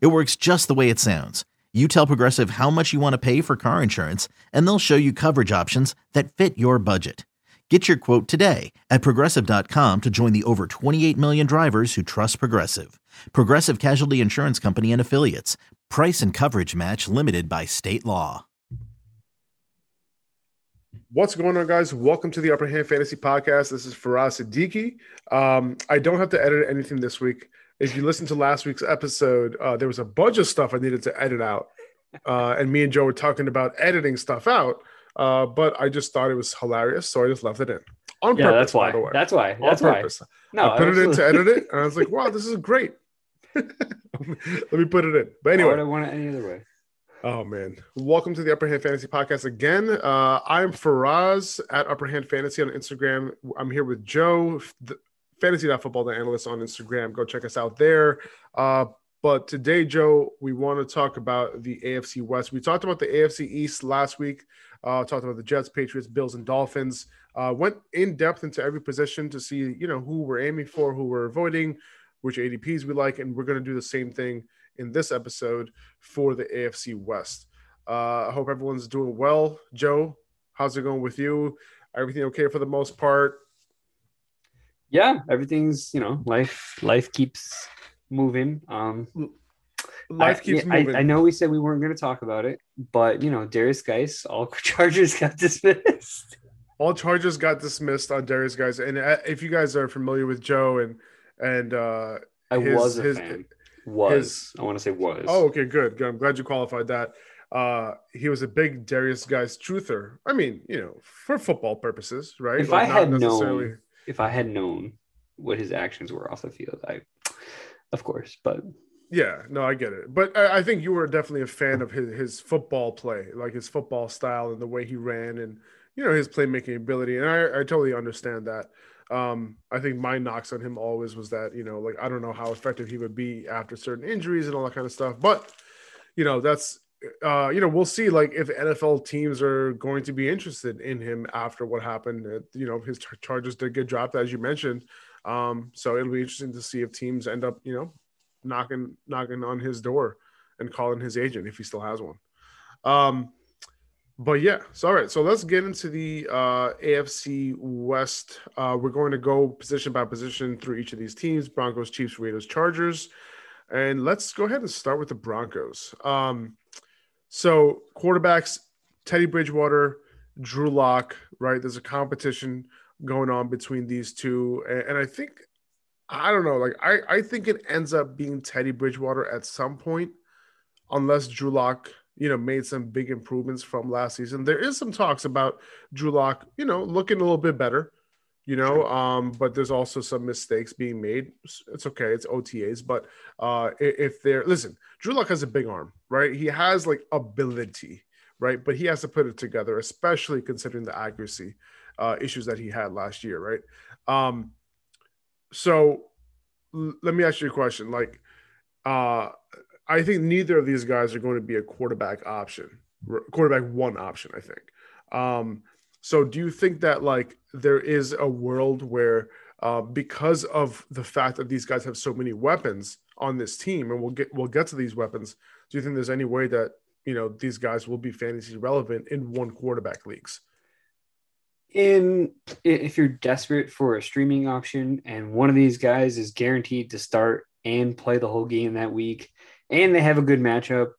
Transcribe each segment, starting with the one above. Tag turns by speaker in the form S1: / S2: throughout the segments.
S1: It works just the way it sounds. You tell Progressive how much you want to pay for car insurance, and they'll show you coverage options that fit your budget. Get your quote today at progressive.com to join the over 28 million drivers who trust Progressive. Progressive Casualty Insurance Company and Affiliates. Price and coverage match limited by state law.
S2: What's going on, guys? Welcome to the Upper Hand Fantasy Podcast. This is Faraz Siddiqui. Um, I don't have to edit anything this week. If you listen to last week's episode, uh, there was a bunch of stuff I needed to edit out. Uh, and me and Joe were talking about editing stuff out. Uh, but I just thought it was hilarious, so I just left it in on
S3: yeah,
S2: purpose.
S3: that's why.
S2: By the way.
S3: That's why.
S2: on
S3: That's why.
S2: purpose.
S3: No,
S2: I put it in to edit it, and I was like, "Wow, this is great." Let me put it in. But
S3: anyway, I
S2: anyway,
S3: want it any other way?
S2: oh man, welcome to the Upper Hand Fantasy Podcast again. Uh, I'm Faraz at Upper Hand Fantasy on Instagram. I'm here with Joe, the fantasy.football the analyst on Instagram. Go check us out there. Uh, but today, Joe, we want to talk about the AFC West. We talked about the AFC East last week. Uh, talked about the Jets, Patriots, Bills, and Dolphins. Uh, went in depth into every position to see, you know, who we're aiming for, who we're avoiding, which ADPs we like, and we're going to do the same thing in this episode for the AFC West. Uh, I hope everyone's doing well. Joe, how's it going with you? Everything okay for the most part?
S3: Yeah, everything's you know, life life keeps moving. Um
S2: Life
S3: I,
S2: keeps
S3: yeah, I-
S2: moving.
S3: I, know we said we weren't going to talk about it, but you know, Darius Guice, all Chargers got dismissed.
S2: All charges got dismissed on Darius Guice. And uh, if you guys are familiar with Joe and and uh,
S3: I
S2: His-
S3: was a
S2: his-
S3: fan. Was I want to say was?
S2: oh, okay, good, good. I'm glad you qualified that. Uh, he was a big Darius Guice truther. I mean, you know, for football purposes, right?
S3: if
S2: Like,
S3: I had
S2: necessarily-
S3: known, if I had known what his actions were off the field, I, of course, but
S2: Yeah, no, I get it. But I, I think you were definitely a fan of his, his football play, like his football style and the way he ran and, you know, his playmaking ability. And I, I totally understand that. Um, I think my knocks on him always was that, you know, like, I don't know how effective he would be after certain injuries and all that kind of stuff. But, you know, that's, uh, you know, we'll see like if NFL teams are going to be interested in him after what happened. Uh, You know, his char- charges did get dropped, as you mentioned. Um, so it'll be interesting to see if teams end up, you know, knocking knocking on his door and calling his agent if he still has one. Um, but yeah, so all right, so let's get into the uh, AFC West. Uh, we're going to go position by position through each of these teams: Broncos, Chiefs, Raiders, Chargers, and let's go ahead and start with the Broncos. Um, so quarterbacks: Teddy Bridgewater, Drew Lock. Right, there's a competition going on between these two, and, and I think I don't know. Like I, I think it ends up being Teddy Bridgewater at some point, unless Drew Lock, you know, made some big improvements from last season. There is some talks about Drew Lock, you know, looking a little bit better, you know. Um, but there's also some mistakes being made. It's okay. It's OTAs, but uh, if they're listen, Drew Lock has a big arm, right? He has like ability, right? But he has to put it together, especially considering the accuracy uh, issues that he had last year, right? Um, so l- let me ask you a question. Like, uh, I think neither of these guys are going to be a quarterback option, quarterback one option. I think. Um, so do you think that like there is a world where, uh, because of the fact that these guys have so many weapons on this team, and we'll get we'll get to these weapons. Do you think there's any way that you know these guys will be fantasy relevant in one quarterback leagues?
S3: in if you're desperate for a streaming option and one of these guys is guaranteed to start and play the whole game that week and they have a good matchup,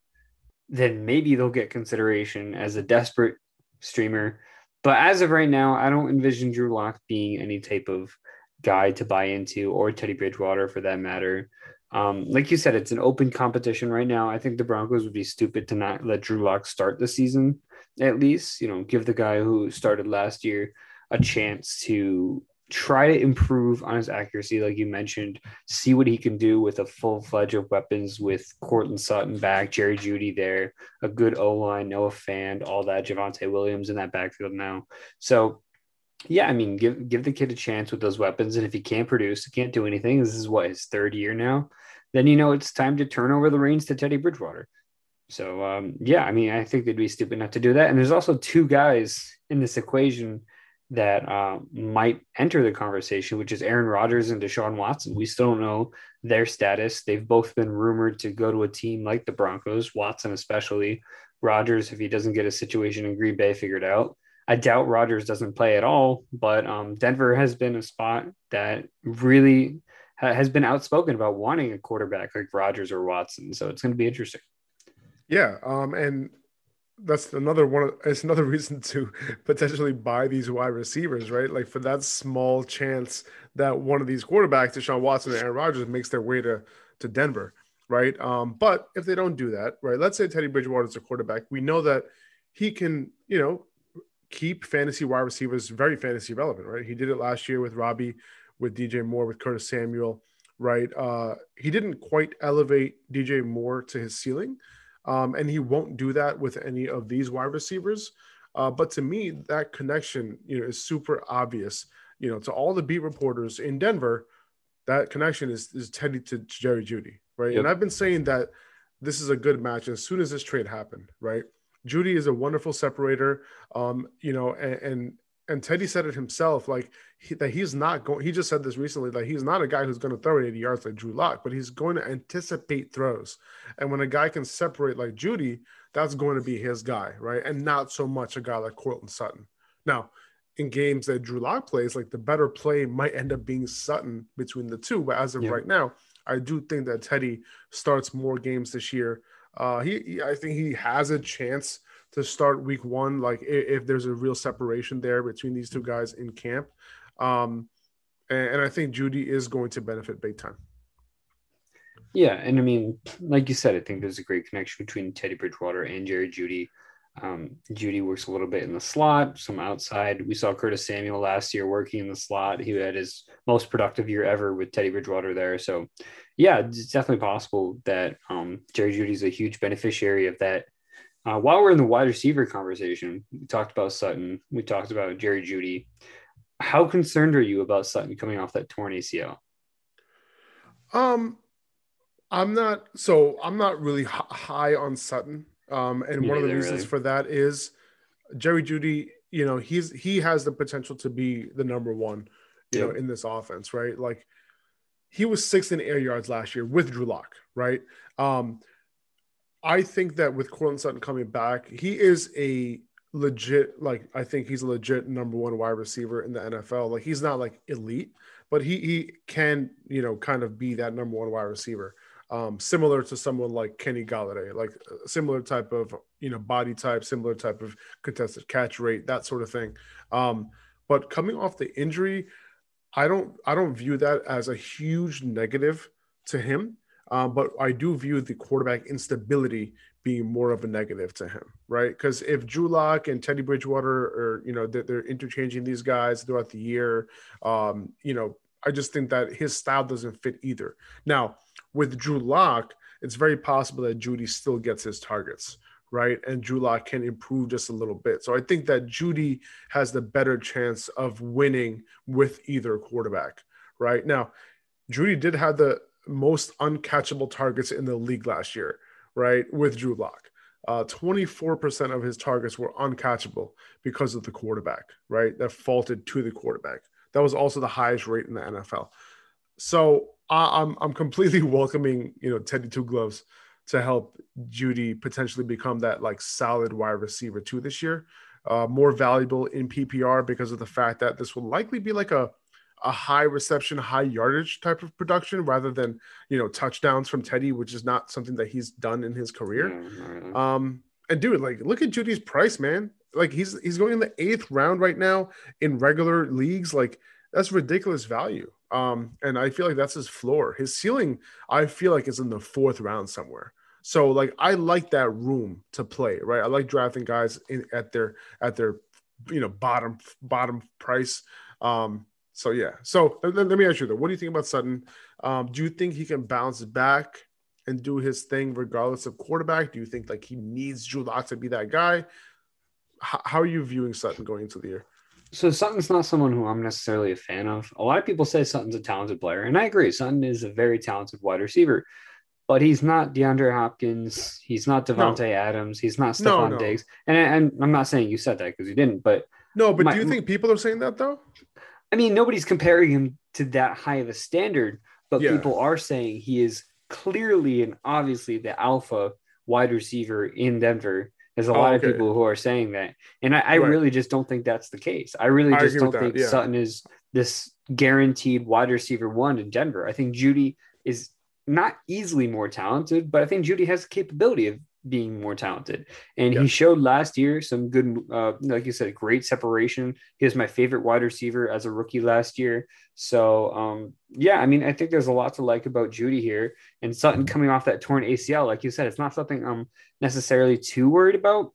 S3: then maybe they'll get consideration as a desperate streamer. But as of right now, I don't envision Drew Lock being any type of guy to buy into, or Teddy Bridgewater for that matter. Um, like you said, it's an open competition right now. I think the Broncos would be stupid to not let Drew Lock start the season, at least. You know, give the guy who started last year a chance to try to improve on his accuracy, like you mentioned, see what he can do with a full fledged of weapons with Courtland Sutton back, Jerry Jeudy there, a good O line, Noah Fant, all that, Javonte Williams in that backfield now. So, yeah, I mean, give give the kid a chance with those weapons, and if he can't produce, he can't do anything. This is what his third year now. Then you know it's time to turn over the reins to Teddy Bridgewater. So um, yeah, I mean, I think they'd be stupid not to do that. And there's also two guys in this equation that uh, might enter the conversation, which is Aaron Rodgers and Deshaun Watson. We still don't know their status. They've both been rumored to go to a team like the Broncos, Watson especially. Rodgers, if he doesn't get a situation in Green Bay figured out. I doubt Rodgers doesn't play at all, but um, Denver has been a spot that really ha- has been outspoken about wanting a quarterback like Rodgers or Watson. So it's going to be interesting.
S2: Yeah, um, and that's another one. It's another reason to potentially buy these wide receivers, right? Like for that small chance that one of these quarterbacks, Deshaun Watson and Aaron Rodgers, makes their way to to Denver, right? Um, but if they don't do that, right? Let's say Teddy Bridgewater is a quarterback, we know that he can, you know, keep fantasy wide receivers very fantasy relevant, right? He did it last year with Robbie, with DJ Moore, with Curtis Samuel, right? Uh, he didn't quite elevate DJ Moore to his ceiling um, and he won't do that with any of these wide receivers. Uh, but to me, that connection, you know, is super obvious. You know, to all the beat reporters in Denver, that connection is is Teddy to, to Jerry Jeudy, right? Yep. And I've been saying that this is a good match as soon as this trade happened, right? Jeudy is a wonderful separator, um, you know, and, and and Teddy said it himself, like he, that he's not going. He just said this recently that he's not a guy who's going to throw it 80 yards like Drew Lock, but he's going to anticipate throws. And when a guy can separate like Jeudy, that's going to be his guy, right? And not so much a guy like Courtland Sutton. Now, in games that Drew Lock plays, like the better play might end up being Sutton between the two. But as of yeah. right now, I do think that Teddy starts more games this year. Uh, he, he, I think he has a chance to start week one, like if, if there's a real separation there between these two guys in camp. Um, and, and I think Jeudy is going to benefit big time.
S3: Yeah, and I mean, like you said, I think there's a great connection between Teddy Bridgewater and Jerry Jeudy. Um, Jeudy works a little bit in the slot, some outside. We saw Curtis Samuel last year working in the slot. He had his most productive year ever with Teddy Bridgewater there. So, yeah, it's definitely possible that um, Jerry Jeudy's a huge beneficiary of that uh, while we're in the wide receiver conversation, we talked about Sutton. We talked about Jerry Jeudy. How concerned are you about Sutton coming off that torn ACL?
S2: Um, I'm not. So I'm not really high on Sutton. Um, and Me one of the reasons really. for that is Jerry Jeudy. You know, he's he has the potential to be the number one. You yep. know, in this offense, right? Like he was sixth in air yards last year with Drew Lock, right? Um, I think that with Courtland Sutton coming back, he is a legit like I think he's a legit number one wide receiver in the NFL. Like he's not like elite, but he he can you know kind of be that number one wide receiver. Um, similar to someone like Kenny Golladay, like similar type of you know body type, similar type of contested catch rate, that sort of thing. Um, but coming off the injury, I don't I don't view that as a huge negative to him. Um, but I do view the quarterback instability being more of a negative to him, right? Because if Drew Lock and Teddy Bridgewater are, you know, they're, they're interchanging these guys throughout the year, um, you know, I just think that his style doesn't fit either. Now, with Drew Lock, it's very possible that Jeudy still gets his targets, right? And Drew Lock can improve just a little bit. So I think that Jeudy has the better chance of winning with either quarterback, right? Now, Jeudy did have the most uncatchable targets in the league last year, right? With Drew Lock. Uh, 24% of his targets were uncatchable because of the quarterback, right? That faulted to the quarterback. That was also the highest rate in the NFL. So I, I'm I'm completely welcoming you know Teddy Two Gloves to help Jeudy potentially become that like solid wide receiver too this year. Uh, more valuable in PPR because of the fact that this will likely be like a a high reception, high yardage type of production rather than you know touchdowns from Teddy, which is not something that he's done in his career.
S3: Yeah,
S2: Um, and dude, like, look at Jeudy's price, man. Like, he's he's going in the eighth round right now in regular leagues. Like, that's ridiculous value. Um, and I feel like that's his floor. His ceiling, I feel like, is in the fourth round somewhere. So, like, I like that room to play, right? I like drafting guys in, at their at their you know bottom bottom price. Um, so yeah. So let, let me ask you though, what do you think about Sutton? Um, do you think he can bounce back and do his thing regardless of quarterback? Do you think like he needs Drew Lock to be that guy? H- how are you viewing Sutton going into the year?
S3: So Sutton's not someone who I'm necessarily a fan of. A lot of people say Sutton's a talented player, and I agree. Sutton is a very talented wide receiver, but he's not DeAndre Hopkins. He's not Davante Adams. He's not
S2: No, no.
S3: Diggs. And, and I'm not saying you said that because you didn't, but
S2: No, but
S3: My-
S2: do you think people are saying that though?
S3: I mean, nobody's comparing him to that high of a standard, but
S2: Yeah.
S3: people are saying he is clearly and obviously the alpha wide receiver in Denver. There's a
S2: Oh,
S3: lot
S2: okay.
S3: of people who are saying that. And I, I
S2: Right.
S3: really just don't think that's the case. I really just
S2: agree
S3: don't think
S2: yeah.
S3: Sutton is this guaranteed wide receiver one in Denver. I think Jeudy is not easily more talented, but I think Jeudy has the capability of being more talented. And
S2: Yeah.
S3: he showed last year some good, uh, like you said, great separation. He was my favorite wide receiver as a rookie last year. So, um, yeah, I mean, I think there's a lot to like about Jeudy here. And Sutton coming off that torn ACL, like you said, it's not something I'm necessarily too worried about.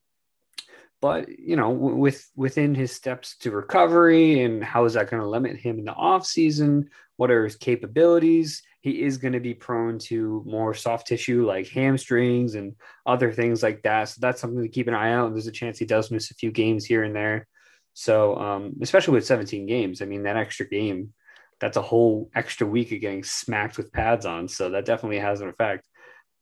S3: But you know, with within his steps to recovery and how is that going to limit him in the off season? What are his capabilities? He is going to be prone to more soft tissue like hamstrings and other things like that. So that's something to keep an eye out. There's a chance he does miss a few games here and there. So, um, especially with 17 games, I mean, that extra game, that's a whole extra week of getting smacked with pads on. So that definitely has an effect.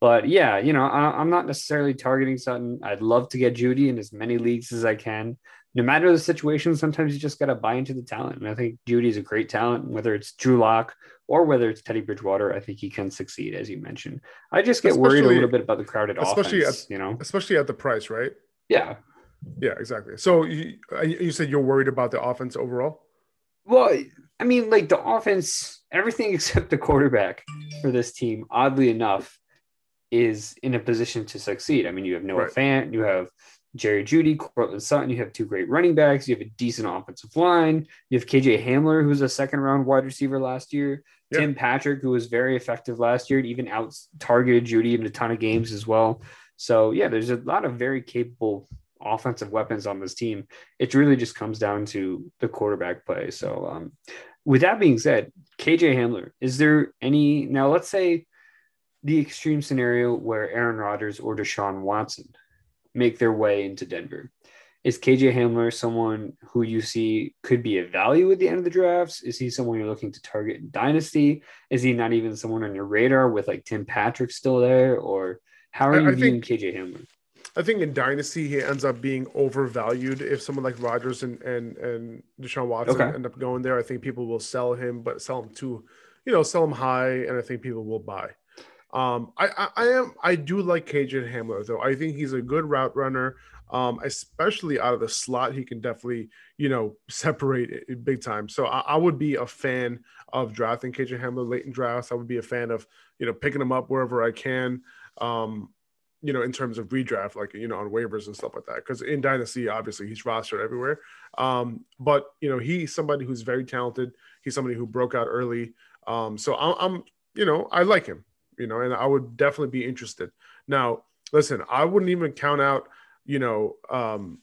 S3: But yeah, you know, I, I'm not necessarily targeting Sutton. I'd love to get Jeudy in as many leagues as I can. No matter the situation, sometimes you just got to buy into the talent. And I think Jeudy is a great talent, whether it's Drew Lock or whether it's Teddy Bridgewater. I think he can succeed, as you mentioned. I just get worried a little bit about the crowded
S2: especially
S3: offense. you know,
S2: Especially at the price, right?
S3: yeah.
S2: Yeah, exactly. So you, uh, you said you're worried about the offense overall.
S3: Well, I mean, like the offense, everything except the quarterback for this team, oddly enough, is in a position to succeed. I mean, you have Noah
S2: Right.
S3: Fant, you have Jerry Jeudy, Courtland Sutton, you have two great running backs, you have a decent offensive line, you have KJ Hamler, who was a second round wide receiver last year,
S2: Yeah.
S3: Tim Patrick, who was very effective last year, and even out targeted Jeudy in a ton of games as well. So yeah, there's a lot of very capable offensive weapons on this team. It really just comes down to the quarterback play. So um, with that being said, KJ Hamler, is there any now? Let's say the extreme scenario where Aaron Rodgers or Deshaun Watson make their way into Denver. Is KJ Hamler someone who you see could be a value at the end of the drafts? Is he someone you're looking to target in Dynasty? Is he not even someone on your radar with like Tim Patrick still there? Or how are you
S2: I
S3: viewing
S2: think-
S3: KJ Hamler?
S2: I think in Dynasty he ends up being overvalued if someone like Rodgers and and and Deshaun Watson
S3: Okay.
S2: end up going there. I think people will sell him, but sell him too, you know, sell him high, and I think people will buy. Um, I, I I am I do like KJ Hamler though. I think he's a good route runner. Um, especially out of the slot, he can definitely you know separate it, big time. So I, I would be a fan of drafting KJ Hamler late in drafts. I would be a fan of you know picking him up wherever I can. Um, you know, in terms of redraft, like you know, on waivers and stuff like that. Because in Dynasty, obviously, he's rostered everywhere. Um, but you know, he's somebody who's very talented. He's somebody who broke out early. Um, so I'm, I'm, you know, I like him. You know, and I would definitely be interested. Now, listen, I wouldn't even count out, you know, um,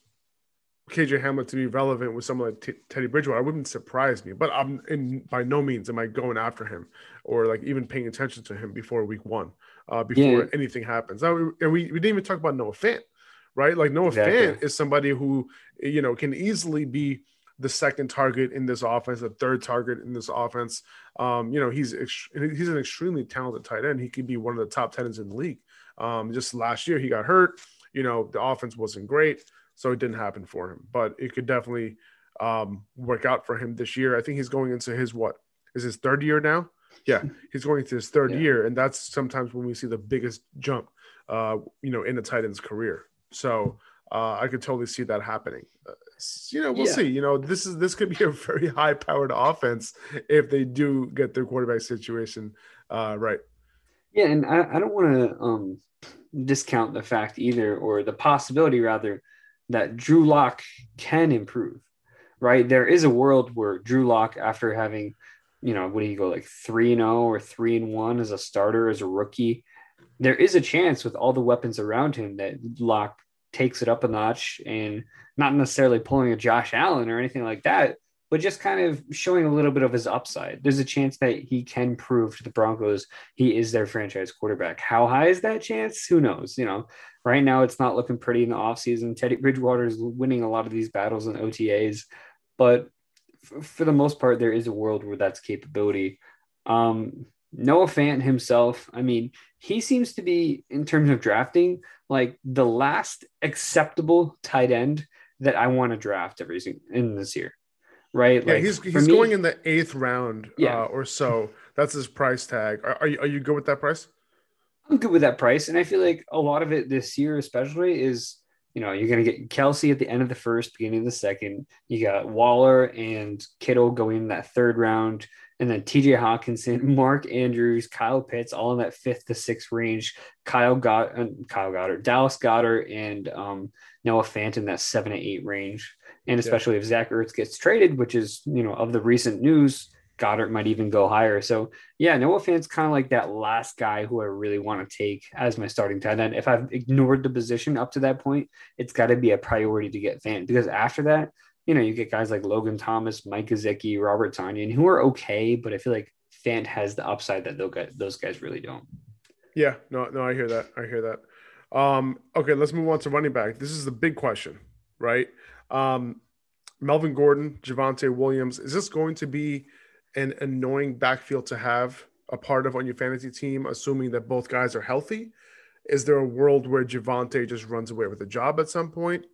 S2: KJ Hamler to be relevant with someone like T- Teddy Bridgewater. I wouldn't surprise me, but I'm in by no means am I going after him or like even paying attention to him before week one, uh, before
S3: Yeah.
S2: anything happens. Now, and we, we didn't even talk about Noah Fant, right? Like Noah
S3: Exactly.
S2: Fant is somebody who you know can easily be the second target in this offense, the third target in this offense. Um, you know, he's ex- he's an extremely talented tight end. He could be one of the top tens in the league. Um, just last year he got hurt. You know, the offense wasn't great, so it didn't happen for him. But it could definitely um, work out for him this year. I think he's going into his what is his third year now. Yeah, he's going into his third
S3: Yeah.
S2: year, and that's sometimes when we see the biggest jump, uh, you know, in a tight end's career. So uh, I could totally see that happening. Uh, you know, we'll
S3: Yeah.
S2: see. You know, this is this could be a very high powered offense if they do get their quarterback situation uh, right.
S3: Yeah, and I, I don't want to um, discount the fact either, or the possibility rather, that Drew Lock can improve. Right, there is a world where Drew Lock, after having, you know, what do you go like three and zero or three and one as a starter as a rookie, there is a chance with all the weapons around him that Lock takes it up a notch and not necessarily pulling a Josh Allen or anything like that, but just kind of showing a little bit of his upside. There's a chance that he can prove to the Broncos he is their franchise quarterback. How high is that chance? Who knows? You know, right now it's not looking pretty in the offseason. Teddy Bridgewater is winning a lot of these battles in OTAs, but for the most part, there is a world where that's capability. Um, Noah Fant himself, I mean, he seems to be, in terms of drafting, like the last acceptable tight end that I want to draft every in this year, right?
S2: Yeah,
S3: like
S2: he's he's
S3: me-
S2: going in the eighth round
S3: Yeah.
S2: uh, or so. That's his price tag. Are, are you are you good with that price?
S3: I'm good with that price. And I feel like a lot of it this year, especially, is you know, you're going to get Kelce at the end of the first, beginning of the second. You got Waller and Kittle going in that third round. And then TJ Hockenson, Mark Andrews, Kyle Pitts, all in that fifth to sixth range. Kyle got uh, Kyle Goedert, Dallas Goedert, and um, Noah Fant in that seven to eight range. And especially if Zach Ertz gets traded, which is you know of the recent news, Goedert might even go higher. So yeah, Noah Fant's kind of like that last guy who I really want to take as my starting tight end. If I've ignored the position up to that point, it's got to be a priority to get Fant because after that, you know, you get guys like Logan Thomas, Mike Gesicki, Robert Tonyan, who are okay, but I feel like Fant has the upside that get, those guys really don't.
S2: Yeah, no, no, I hear that. I hear that. Um, okay, let's move on to running back. This is the big question, right? Um, Melvin Gordon, Javonte Williams. Is this going to be an annoying backfield to have a part of on your fantasy team, assuming that both guys are healthy? Is there a world where Javonte just runs away with a job at some point?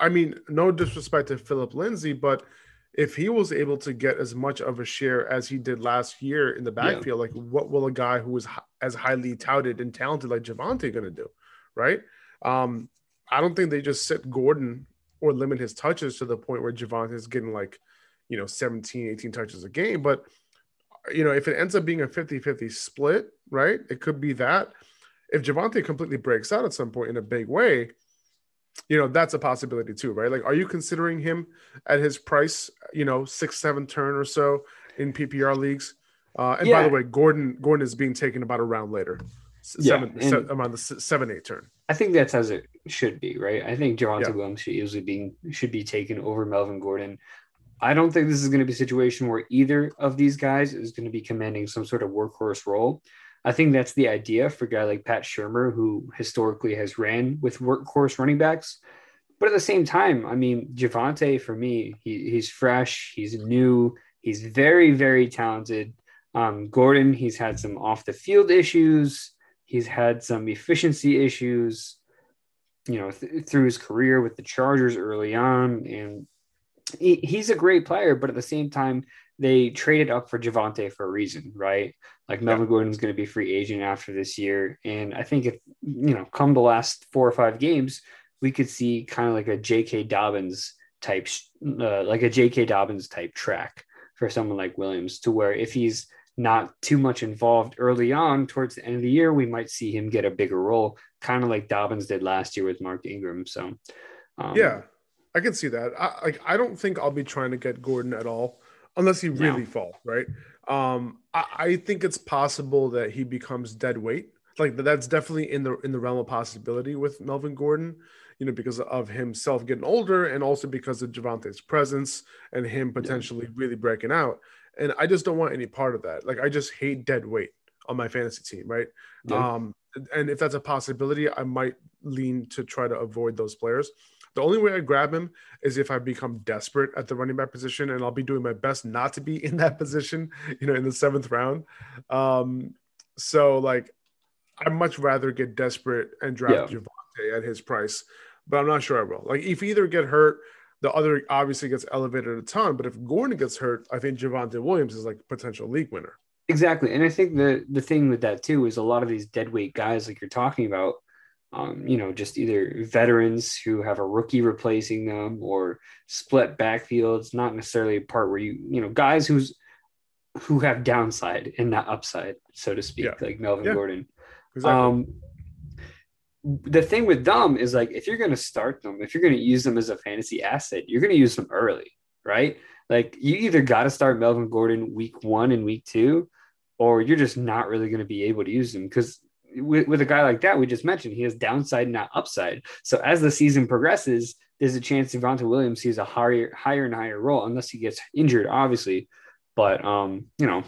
S2: I mean, no disrespect to Phillip Lindsay, but if he was able to get as much of a share as he did last year in the
S3: Yeah.
S2: backfield, like what will a guy who is as highly touted and talented like Javonte going to do? Right. Um, I don't think they just sit Gordon or limit his touches to the point where Javonte is getting like, you know, 17, 18 touches a game. But, you know, if it ends up being a 50 50 split, right, it could be that. If Javonte completely breaks out at some point in a big way, you know, that's a possibility too, right? Like, are you considering him at his price, you know, six, seven turn or so in PPR leagues? Uh, and by the way, Gordon Gordon is being taken about a round later, S-
S3: Yeah,
S2: seven, around the seven, eight turn.
S3: I think that's as it should be, right? I think Javonte
S2: Yeah.
S3: Williams should easily be should be taken over Melvin Gordon. I don't think this is going to be a situation where either of these guys is going to be commanding some sort of workhorse role. I think that's the idea for a guy like Pat Shurmur, who historically has ran with workhorse running backs. But at the same time, I mean, Javonte for me, he, he's fresh, he's new, he's very, very talented. Um, Gordon, he's had some off the field issues. He's had some efficiency issues, you know, th- through his career with the Chargers early on, and he, he's a great player. But at the same time, they traded up for Javonte for a reason, right? Like Melvin Gordon's going to be free agent after this year, and I think if you know, come the last four or five games, we could see kind of like a J.K. Dobbins type, uh, like a J.K. Dobbins type track for someone like Williams, to where if he's not too much involved early on towards the end of the year, we might see him get a bigger role, kind of like Dobbins did last year with Mark Ingram. So, um,
S2: yeah, I can see that. I like. I don't think I'll be trying to get Gordon at all, unless he really
S3: No.
S2: falls. Right. Um, I, I think it's possible that he becomes dead weight. Like that's definitely in the in the realm of possibility with Melvin Gordon. You know, because of himself getting older, and also because of Javonte's presence and him potentially really breaking out. And I just don't want any part of that. Like I just hate dead weight on my fantasy team. Right.
S3: Yeah.
S2: Um, and if that's a possibility, I might lean to try to avoid those players. The only way I grab him is if I become desperate at the running back position, and I'll be doing my best not to be in that position, you know, in the seventh round. Um, so like, I'd much rather get desperate and draft
S3: Yeah.
S2: Javonte at his price, but I'm not sure I will. Like, if either get hurt, the other obviously gets elevated a ton. But if Gordon gets hurt, I think Javonte Williams is like a potential league winner.
S3: Exactly. And I think the the thing with that too is a lot of these dead weight guys like you're talking about, um, you know, just either veterans who have a rookie replacing them or split backfields, not necessarily a part where you, you know, guys who's who have downside and not upside, so to speak,
S2: Yeah.
S3: like Melvin
S2: Yeah.
S3: Gordon.
S2: Exactly.
S3: Um, the thing with them is like if you're going to start them, if you're going to use them as a fantasy asset, you're going to use them early, right? Like you either got to start Melvin Gordon week one and week two, or you're just not really going to be able to use them because with, with a guy like that we just mentioned, he has downside, not upside. So as the season progresses, there's a chance Devonta Williams sees a higher, higher and higher role unless he gets injured, obviously. But um, you know,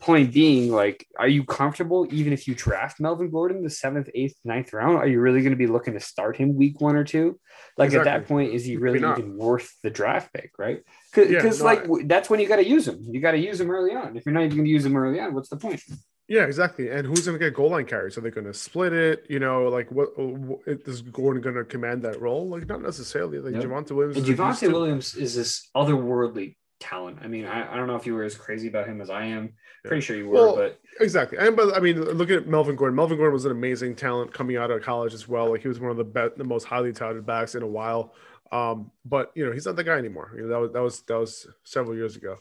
S3: point being, like, are you comfortable even if you draft Melvin Gordon the seventh, eighth, ninth round? Are you really going to be looking to start him week one or two? Like at that point, is he really even worth the draft pick, right? Because
S2: Yeah,
S3: like that's when you got to use him. You got to use him early on. If you're not even going to use him early on, what's the point?
S2: Yeah, exactly. And who's going to get goal line carries? Are they going to split it? You know, like what, what is Gordon going to command that role? Like not necessarily. Like
S3: Yep.
S2: Javonte Williams.
S3: And
S2: is Javonte
S3: Williams is this otherworldly talent. I mean, I, I don't know if you were as crazy about him as I am. Pretty sure you were,
S2: Well,
S3: but
S2: Exactly. And but I mean, look at Melvin Gordon. Melvin Gordon was an amazing talent coming out of college as well. Like he was one of the best, the most highly touted backs in a while. Um, but you know, he's not the guy anymore. You know, that was that was that was several years ago.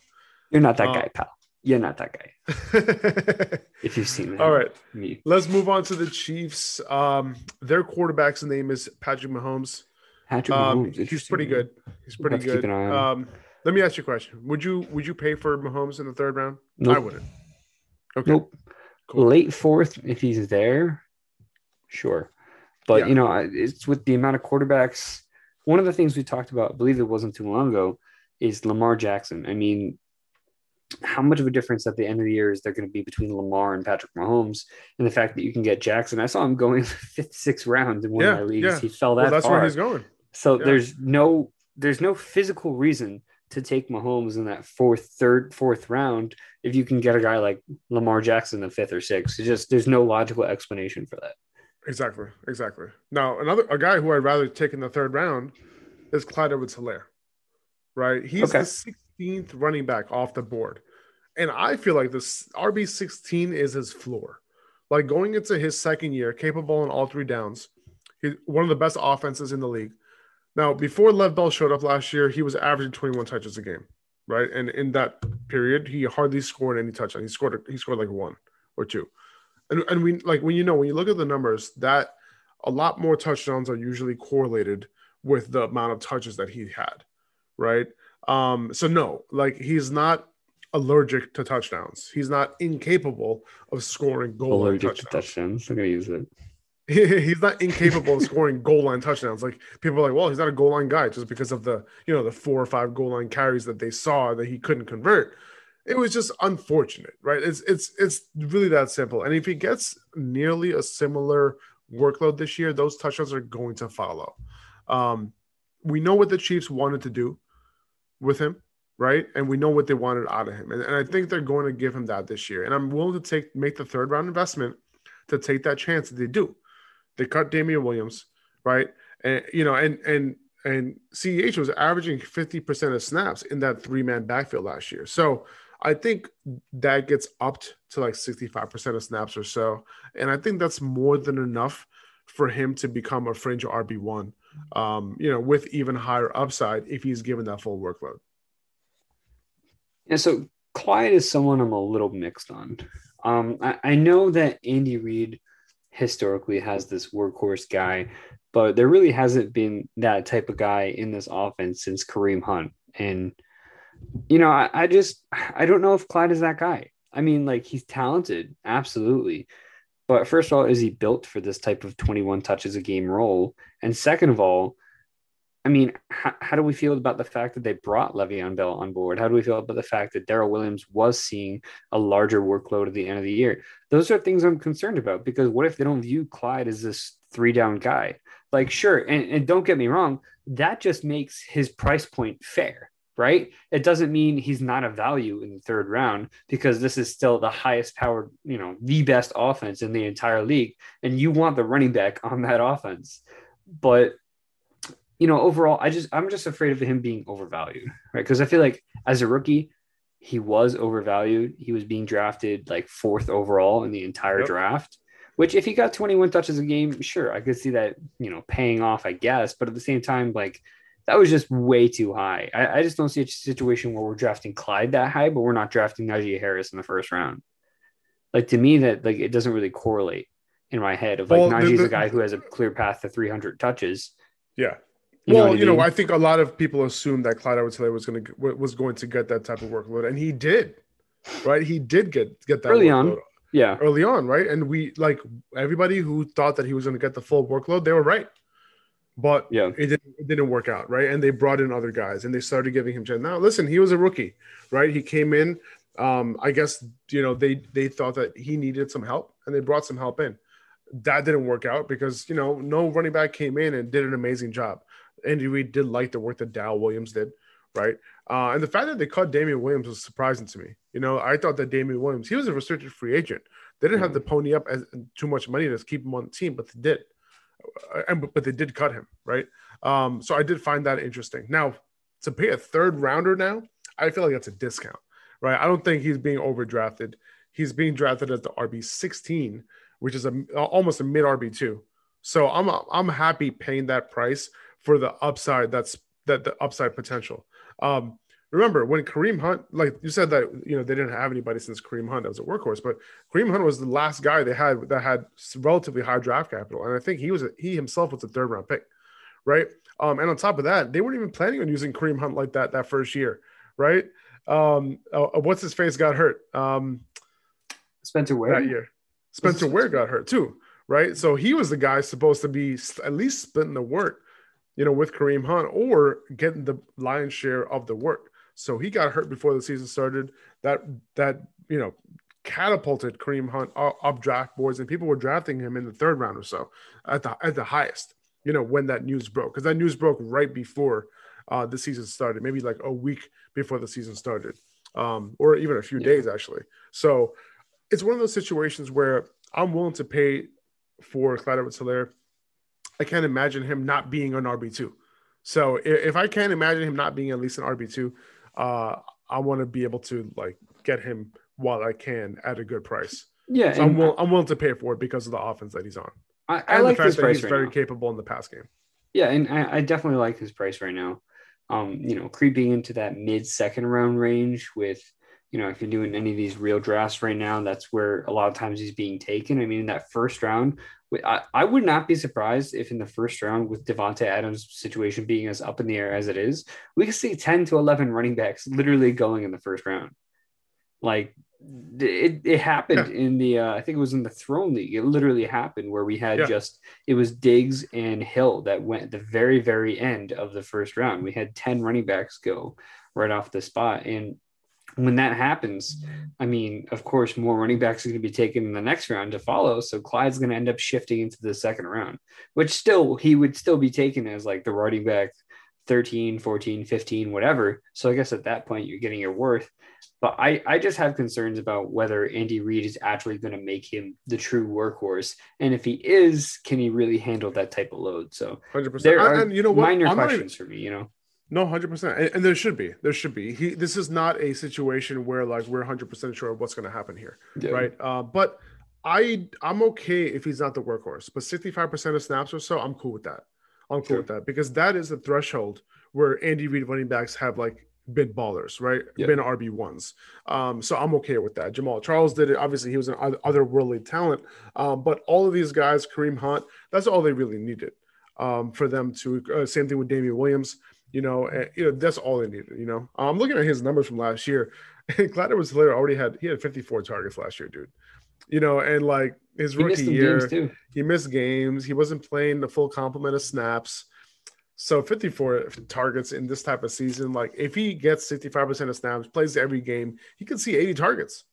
S3: you're not that
S2: uh,
S3: guy, pal. You're not that guy. If you've seen him,
S2: right.
S3: me.
S2: Let's move on to the Chiefs. Um, their quarterback's name is Patrick Mahomes.
S3: Patrick
S2: Um,
S3: Mahomes,
S2: he's pretty good. He's pretty good.
S3: an eye on him.
S2: Um, let me ask you a question. Would you would you pay for Mahomes in the third round?
S3: Nope.
S2: I wouldn't. Okay.
S3: Nope.
S2: Cool.
S3: Late fourth, if he's there, sure. But
S2: Yeah.
S3: you know, it's with the amount of quarterbacks. One of the things we talked about, I believe it wasn't too long ago, is Lamar Jackson. I mean, how much of a difference at the end of the year is there going to be between Lamar and Patrick Mahomes, and the fact that you can get Jackson? I saw him going the fifth, sixth round in one
S2: Yeah,
S3: of my leagues.
S2: yeah.
S3: He fell that
S2: Well, that's
S3: far.
S2: where he's going.
S3: So
S2: Yeah.
S3: there's no there's no physical reason to take Mahomes in that fourth, third, fourth round if you can get a guy like Lamar Jackson in the fifth or sixth. It's just there's no logical explanation for that.
S2: Exactly. Exactly. Now, another a guy who I'd rather take in the third round is Clyde Edwards Helaire. Right? He's
S3: Okay.
S2: the 16th running back off the board. And I feel like this RB 16 is his floor. Like going into his second year, capable in all three downs. He's one of the best offenses in the league. Now, before Lev Bell showed up last year, he was averaging 21 touches a game, right? And in that period, he hardly scored any touchdown. He scored he scored like one or two. And and we like when you know when you look at the numbers, that a lot more touchdowns are usually correlated with the amount of touches that he had, right? Um, so no, like he's not allergic to touchdowns. He's not incapable of scoring goal line
S3: Allergic to
S2: touchdowns.
S3: touchdowns. I'm gonna use it.
S2: he's not incapable of scoring goal line touchdowns. Like people are like, well, he's not a goal line guy just because of the you know the four or five goal line carries that they saw that he couldn't convert. It was just unfortunate, right? It's it's it's really that simple. And if he gets nearly a similar workload this year, those touchdowns are going to follow. Um, we know what the Chiefs wanted to do with him, right? And we know what they wanted out of him, and, and I think they're going to give him that this year. And I'm willing to take make the third round investment to take that chance that they do. They cut Damien Williams, right? And you know, and and and CEH was averaging 50% of snaps in that three-man backfield last year. So I think that gets upped to like 65% of snaps or so. And I think that's more than enough for him to become a fringe RB1, um, you know, with even higher upside if he's given that full workload.
S3: Yeah, so Clyde is someone I'm a little mixed on. Um, I, I know that Andy Reid historically has this workhorse guy, but there really hasn't been that type of guy in this offense since Kareem Hunt. And, you know, I, I just, I don't know if Clyde is that guy. I mean, like, he's talented, absolutely. But first of all, is he built for this type of 21 touches a game role? And second of all, I mean, how, how do we feel about the fact that they brought Le'Veon Bell on board? How do we feel about the fact that Darrel Williams was seeing a larger workload at the end of the year? Those are things I'm concerned about because what if they don't view Clyde as this three down guy? Like, sure, and, and don't get me wrong, that just makes his price point fair, right? It doesn't mean he's not a value in the third round because this is still the highest powered, you know, the best offense in the entire league. And you want the running back on that offense. But you know, overall, I just I'm just afraid of him being overvalued, right? Because I feel like as a rookie, he was overvalued. He was being drafted like fourth overall in the entire
S2: Yep.
S3: draft, Which, if he got 21 touches a game, sure, I could see that, you know, paying off, I guess. But at the same time, like, that was just way too high. I, I just don't see a situation where we're drafting Clyde that high, but we're not drafting Najee Harris in the first round. Like, to me, that, like, it doesn't really correlate in my head of like well, Najee's the, the, a guy who has a clear path to 300 touches.
S2: Yeah. You well, know you know, I think a lot of people assumed that Clyde Edwards was going to was going to get that type of workload, and he did. Right, he did get get that
S3: early
S2: workload.
S3: on. Yeah,
S2: early on, right? And we like everybody who thought that he was going to get the full workload, they were right. But yeah, it didn't it didn't work out, right? And they brought in other guys, and they started giving him chance. Now, listen, he was a rookie, right? He came in. Um, I guess you know they they thought that he needed some help, and they brought some help in. That didn't work out because you know no running back came in and did an amazing job. Andy Reid did like the work that Dow Williams did, right? Uh, and the fact that they cut Damien Williams was surprising to me. You know, I thought that Damien Williams, he was a restricted free agent. They didn't have to pony up as, too much money to keep him on the team, but they did. Uh, and but they did cut him, right? Um, so I did find that interesting. Now, to pay a third rounder now, I feel like that's a discount, right? I don't think he's being overdrafted. He's being drafted at the RB 16, which is a almost a mid RB two. So I'm I'm happy paying that price for the upside that's that the upside potential. Um, remember when Kareem Hunt, like you said that you know they didn't have anybody since Kareem Hunt that was a workhorse, but Kareem Hunt was the last guy they had that had relatively high draft capital, and I think he was a, he himself was a third round pick, right? Um, and on top of that, they weren't even planning on using Kareem Hunt like that that first year, right? Um, uh, uh what's his face got hurt? Um,
S3: Spencer Ware
S2: that year. Spencer Ware got hurt too, right? So he was the guy supposed to be at least splitting the work you know, with Kareem Hunt or getting the lion's share of the work. So he got hurt before the season started. That that you know catapulted Kareem Hunt up draft boards, and people were drafting him in the third round or so at the at the highest. You know, when that news broke, because that news broke right before uh, the season started, maybe like a week before the season started, um, or even a few yeah. days actually. So it's one of those situations where I'm willing to pay for Clyde Edwards-Helaire I can't imagine him not being an RB two. So if, if, I can't imagine him not being at least an RB two, uh, I want to be able to like get him while I can at a good price.
S3: Yeah,
S2: so I'm, will, I'm willing to pay for it because of the offense that he's on.
S3: I, I and like the fact that he's
S2: right very now. capable in the pass game.
S3: Yeah, and I, I, definitely like his price right now. Um, you know, creeping into that mid second round range with, you know, if you're doing any of these real drafts right now, that's where a lot of times he's being taken. I mean, in that first round, I, I would not be surprised if in the first round, with Davante Adams' situation being as up in the air as it is, we could see 10 to 11 running backs literally going in the first round. Like it, it happened yeah. in the, uh, I think it was in the Throne League. It literally happened where we had yeah. just, it was Diggs and Hill that went at the very, very end of the first round. We had 10 running backs go right off the spot. And when that happens, I mean, of course, more running backs are going to be taken in the next round to follow. So Clyde's going to end up shifting into the second round, which still he would still be taken as like the running back 13, 14, 15, whatever. So I guess at that point you're getting your worth. But I, I just have concerns about whether Andy Reid is actually going to make him the true workhorse. And if he is, can he really handle that type of load? So
S2: 100%. there are and you know what?
S3: minor I'm questions even, for me, you know.
S2: No, hundred percent, and there should be. There should be. He. This is not a situation where like we're hundred percent sure of what's going to happen here, yeah. right? Uh, but I, I'm okay if he's not the workhorse, but sixty-five percent of snaps or so, I'm cool with that. I'm cool sure. with that because that is the threshold where Andy Reid running backs have like been ballers, right? Yeah. Been RB ones. Um, so I'm okay with that. Jamaal Charles did it. Obviously, he was an otherworldly talent. Um, but all of these guys, Kareem Hunt, that's all they really needed um, for them to. Uh, same thing with Damien Williams. You know, and, you know that's all they needed. You know, I'm looking at his numbers from last year. And Clyde was later already had he had 54 targets last year, dude. You know, and like his he rookie year, he missed games. He wasn't playing the full complement of snaps. So 54 targets in this type of season, like if he gets 65% of snaps, plays every game, he could see 80 targets.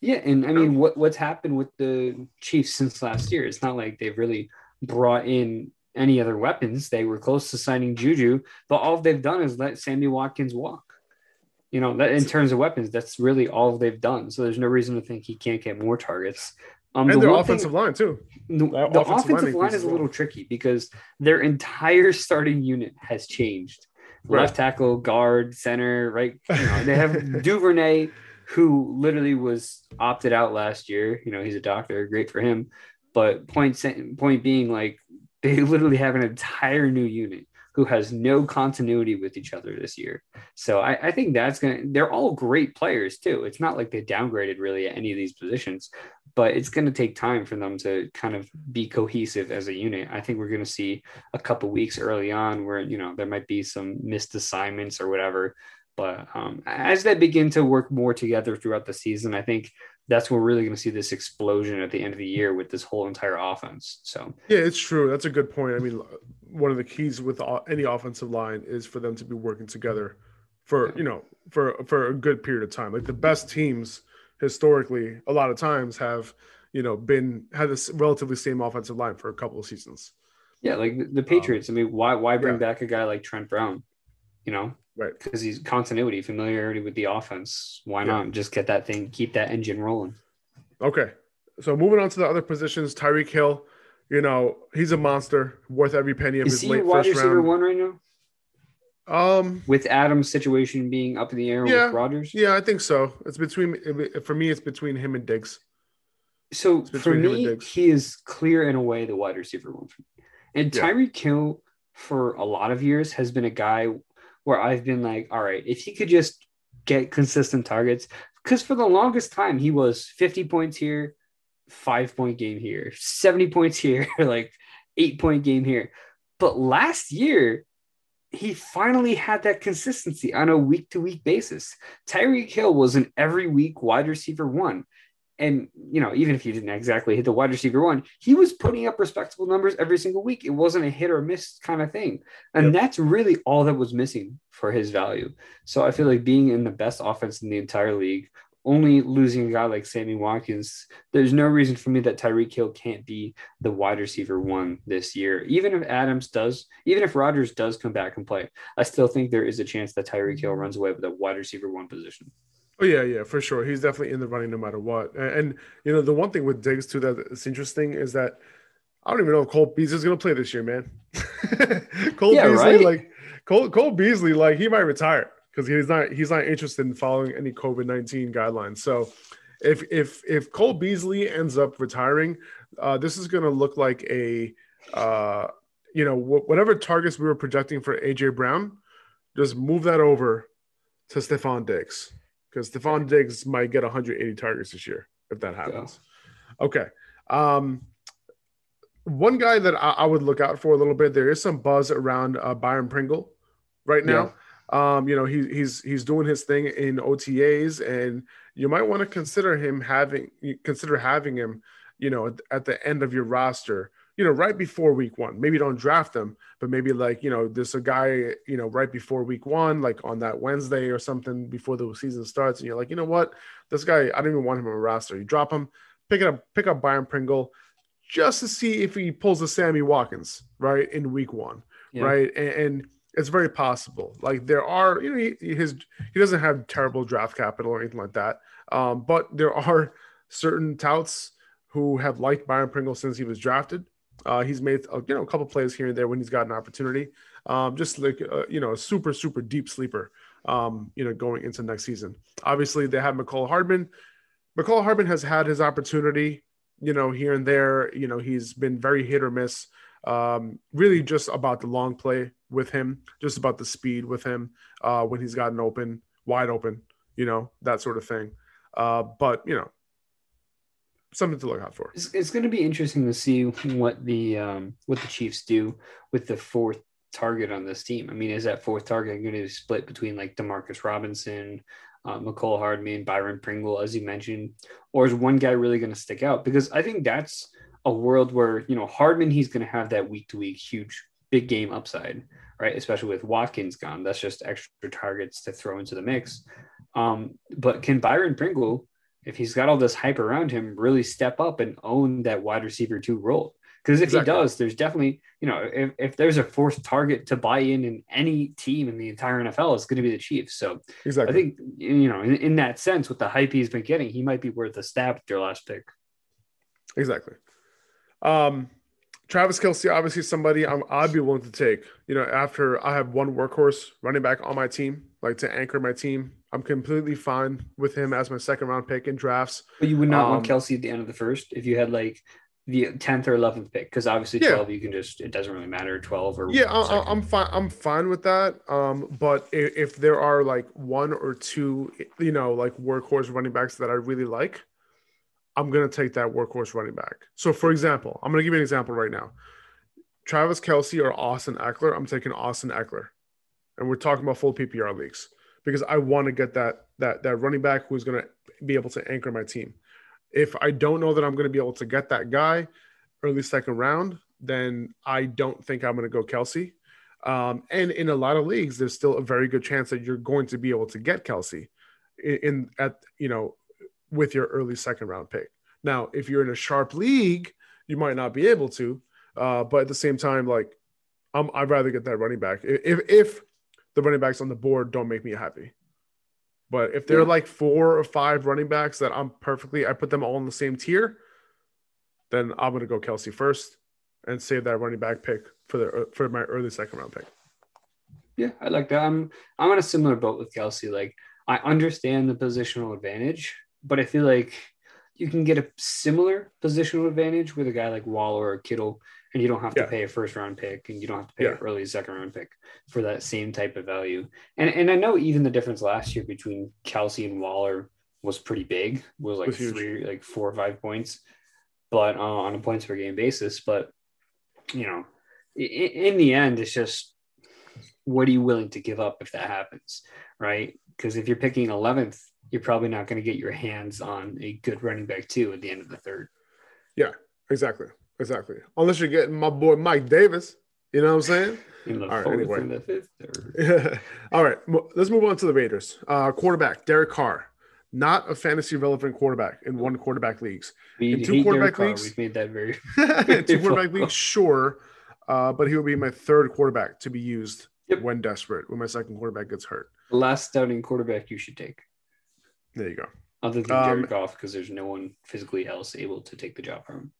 S3: Yeah, and I mean, what what's happened with the Chiefs since last year? It's not like they've really brought in any other weapons. They were close to signing Juju, but all they've done is let Sammy Watkins walk. You know, that in terms of weapons, that's really all they've done. So there's no reason to think he can't get more targets.
S2: Um, and the their offensive thing, line too.
S3: The, the offensive, offensive line, is a little tricky because their entire starting unit has changed. Right. Left tackle, guard, center, right? You know, they have Duvernay, who literally was opted out last year. You know, he's a doctor, great for him. But point point being, like they literally have an entire new unit who has no continuity with each other this year. So I, I think that's gonna. They're all great players too. It's not like they downgraded really at any of these positions, but it's going to take time for them to kind of be cohesive as a unit. I think we're going to see a couple weeks early on where you know there might be some missed assignments or whatever. But um, as they begin to work more together throughout the season, I think that's when we're really going to see this explosion at the end of the year with this whole entire offense. So
S2: yeah, it's true. That's a good point. I mean, one of the keys with any offensive line is for them to be working together for you know for for a good period of time. Like the best teams historically, a lot of times have you know been had this relatively same offensive line for a couple of seasons.
S3: Yeah, like the, the Patriots. Um, I mean, why why bring yeah. back a guy like Trent Brown? You know,
S2: right?
S3: Because he's continuity, familiarity with the offense. Why yeah. not just get that thing, keep that engine rolling?
S2: Okay, so moving on to the other positions, Tyreek Hill you know, he's a monster, worth every penny of
S3: Is
S2: his late
S3: wide
S2: first
S3: receiver
S2: round.
S3: one right now?
S2: Um,
S3: with Adams' situation being up in the air
S2: yeah,
S3: with Rodgers.
S2: Yeah, I think so. It's between for me. It's between him and Diggs.
S3: So for me, he is clear in a way the wide receiver one. And yeah. Tyreek Hill for a lot of years has been a guy where I've been like, all right, if he could just get consistent targets, because for the longest time he was 50 points here, five point game here, 70 points here, like eight point game here. But last year, he finally had that consistency on a week to week basis. Tyreek Hill was an every week wide receiver one. And, you know, even if he didn't exactly hit the wide receiver one, he was putting up respectable numbers every single week. It wasn't a hit or miss kind of thing. And yep. that's really all that was missing for his value. So I feel like being in the best offense in the entire league only losing a guy like Sammy Watkins, there's no reason for me that Tyreek Hill can't be the wide receiver one this year. Even if Adams does, even if Rodgers does come back and play, I still think there is a chance that Tyreek Hill runs away with a wide receiver one position.
S2: Oh yeah, yeah, for sure. He's definitely in the running no matter what. And, and you know, the one thing with Diggs too that's interesting is that I don't even know if Cole Beasley is going to play this year, man. Cole yeah, Beasley, right? like Cole, Cole Beasley, like he might retire because he's not he's not interested in following any COVID nineteen guidelines. So if if if Cole Beasley ends up retiring, uh, this is going to look like a uh, you know whatever targets we were projecting for AJ Brown, just move that over to Stefon Diggs because Stefon Diggs might get 180 targets this year if that happens. Yeah. Okay. Um, one guy that I, I, would look out for a little bit. There is some buzz around uh, Byron Pringle right now. Um, you know, he, he's he's doing his thing in OTAs, and you might want to consider him having consider having him, you know, at the end of your roster. You know, right before week one. Maybe don't draft them, but maybe like you know, there's a guy you know right before week one, like on that Wednesday or something before the season starts, and you're like, you know what, this guy, I don't even want him on a roster. You drop him, pick it up, pick up Byron Pringle, just to see if he pulls a Sammy Watkins right in week one, yeah. right, and, and it's very possible. Like there are, you know, he, his he doesn't have terrible draft capital or anything like that. Um, but there are certain touts who have liked Byron Pringle since he was drafted. Uh, he's made uh, you know a couple plays here and there when he's got an opportunity. Um, just like uh, you know a super super deep sleeper. Um, you know going into next season. Obviously they have Mecole Hardman. Mecole Hardman has had his opportunity. You know here and there. You know he's been very hit or miss. Um, really just about the long play with him, just about the speed with him uh, when he's gotten open, wide open, you know, that sort of thing. Uh, but, you know, something to look out for.
S3: It's, it's going to be interesting to see what the um, what the Chiefs do with the fourth target on this team. I mean, is that fourth target going to be split between like Demarcus Robinson, uh, Mecole Hardman, Byron Pringle, as you mentioned, or is one guy really going to stick out? Because I think that's a world where you know Hardman he's going to have that week to week huge big game upside, right? Especially with Watkins gone, that's just extra targets to throw into the mix. Um, but can Byron Pringle, if he's got all this hype around him, really step up and own that wide receiver two role? Because if exactly. he does, there's definitely, you know, if, if there's a fourth target to buy in in any team in the entire NFL, it's going to be the Chiefs. So exactly. I think, you know, in, in that sense, with the hype he's been getting, he might be worth a stab at their last pick.
S2: Exactly. Um, Travis Kelce, obviously somebody I'm, I'd be willing to take. You know, after I have one workhorse running back on my team, like to anchor my team, I'm completely fine with him as my second round pick in drafts.
S3: But you would not um, want Kelce at the end of the first if you had like the tenth or eleventh pick because obviously
S2: Yeah.
S3: twelve you can just it doesn't really matter twelve or
S2: Yeah, I, I'm fine. I'm fine with that. Um, but if, if there are like one or two, you know, like workhorse running backs that I really like, I'm gonna take that workhorse running back. So, for example, I'm gonna give you an example right now: Travis Kelce or Austin Ekeler. I'm taking Austin Ekeler, and we're talking about full PPR leagues because I want to get that that that running back who's gonna be able to anchor my team. If I don't know that I'm gonna be able to get that guy early second round, then I don't think I'm going to go Kelce. Um, and in a lot of leagues, there's still a very good chance that you're going to be able to get Kelce in, in at you know with your early second round pick. Now, if you're in a sharp league, you might not be able to, uh, but at the same time, like I'm, I'd rather get that running back if if the running backs on the board don't make me happy. But if they're
S3: Yeah.
S2: like four or five running backs that I'm perfectly, I put them all in the same tier, then I'm gonna go Kelce first and save that running back pick for the for my early second round pick.
S3: Yeah, I like that. I'm I'm on a similar boat with Kelce. Like I understand the positional advantage, but I feel like you can get a similar positional advantage with a guy like Waller or Kittle, and you don't have to pay a first round pick and you don't have to pay
S2: Yeah.
S3: an early second round pick for that same type of value. And and I know even the difference last year between Kelce and Waller was pretty big. Was like
S2: Was
S3: three, like four or five points, but uh, on a points per game basis. But you know, i- i- in the end, it's just what are you willing to give up if that happens, right? Because if you're picking 11th, you're probably not going to get your hands on a good running back too at the end of the third.
S2: Yeah, Exactly, exactly. Unless you're getting my boy Mike Davis, you know what I'm saying?
S3: In the
S2: All right,
S3: fourth
S2: anyway.
S3: and the fifth. Or...
S2: All right, let's move on to the Raiders. Uh, quarterback Derek Carr, not a fantasy relevant quarterback in one quarterback leagues.
S3: We
S2: In two
S3: hate Derek
S2: quarterback
S3: Carr.
S2: leagues?
S3: We've made that very.
S2: Two quarterback leagues, sure, uh, but he would be my third quarterback to be used
S3: Yep.
S2: when desperate when my second quarterback gets hurt.
S3: The last starting quarterback you should take,
S2: There you go.
S3: other than
S2: Um,
S3: Jared Goff, because there's no one physically else able to take the job from him.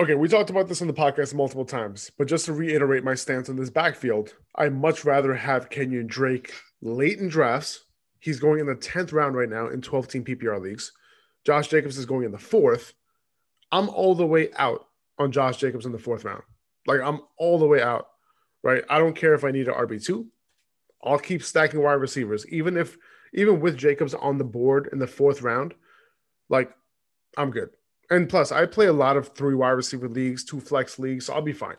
S2: Okay, we talked about this on the podcast multiple times, but just to reiterate my stance on this backfield, I much rather have Kenyon Drake late in drafts. He's going in the 10th round right now in 12 team PPR leagues. Josh Jacobs is going in the fourth. I'm all the way out on Josh Jacobs in the fourth round. Like, I'm all the way out, right? I don't care if I need an RB2. I'll keep stacking wide receivers, even if, even with Jacobs on the board in the fourth round, like, I'm good. And plus, I play a lot of three wide receiver leagues, two flex leagues, so I'll be fine,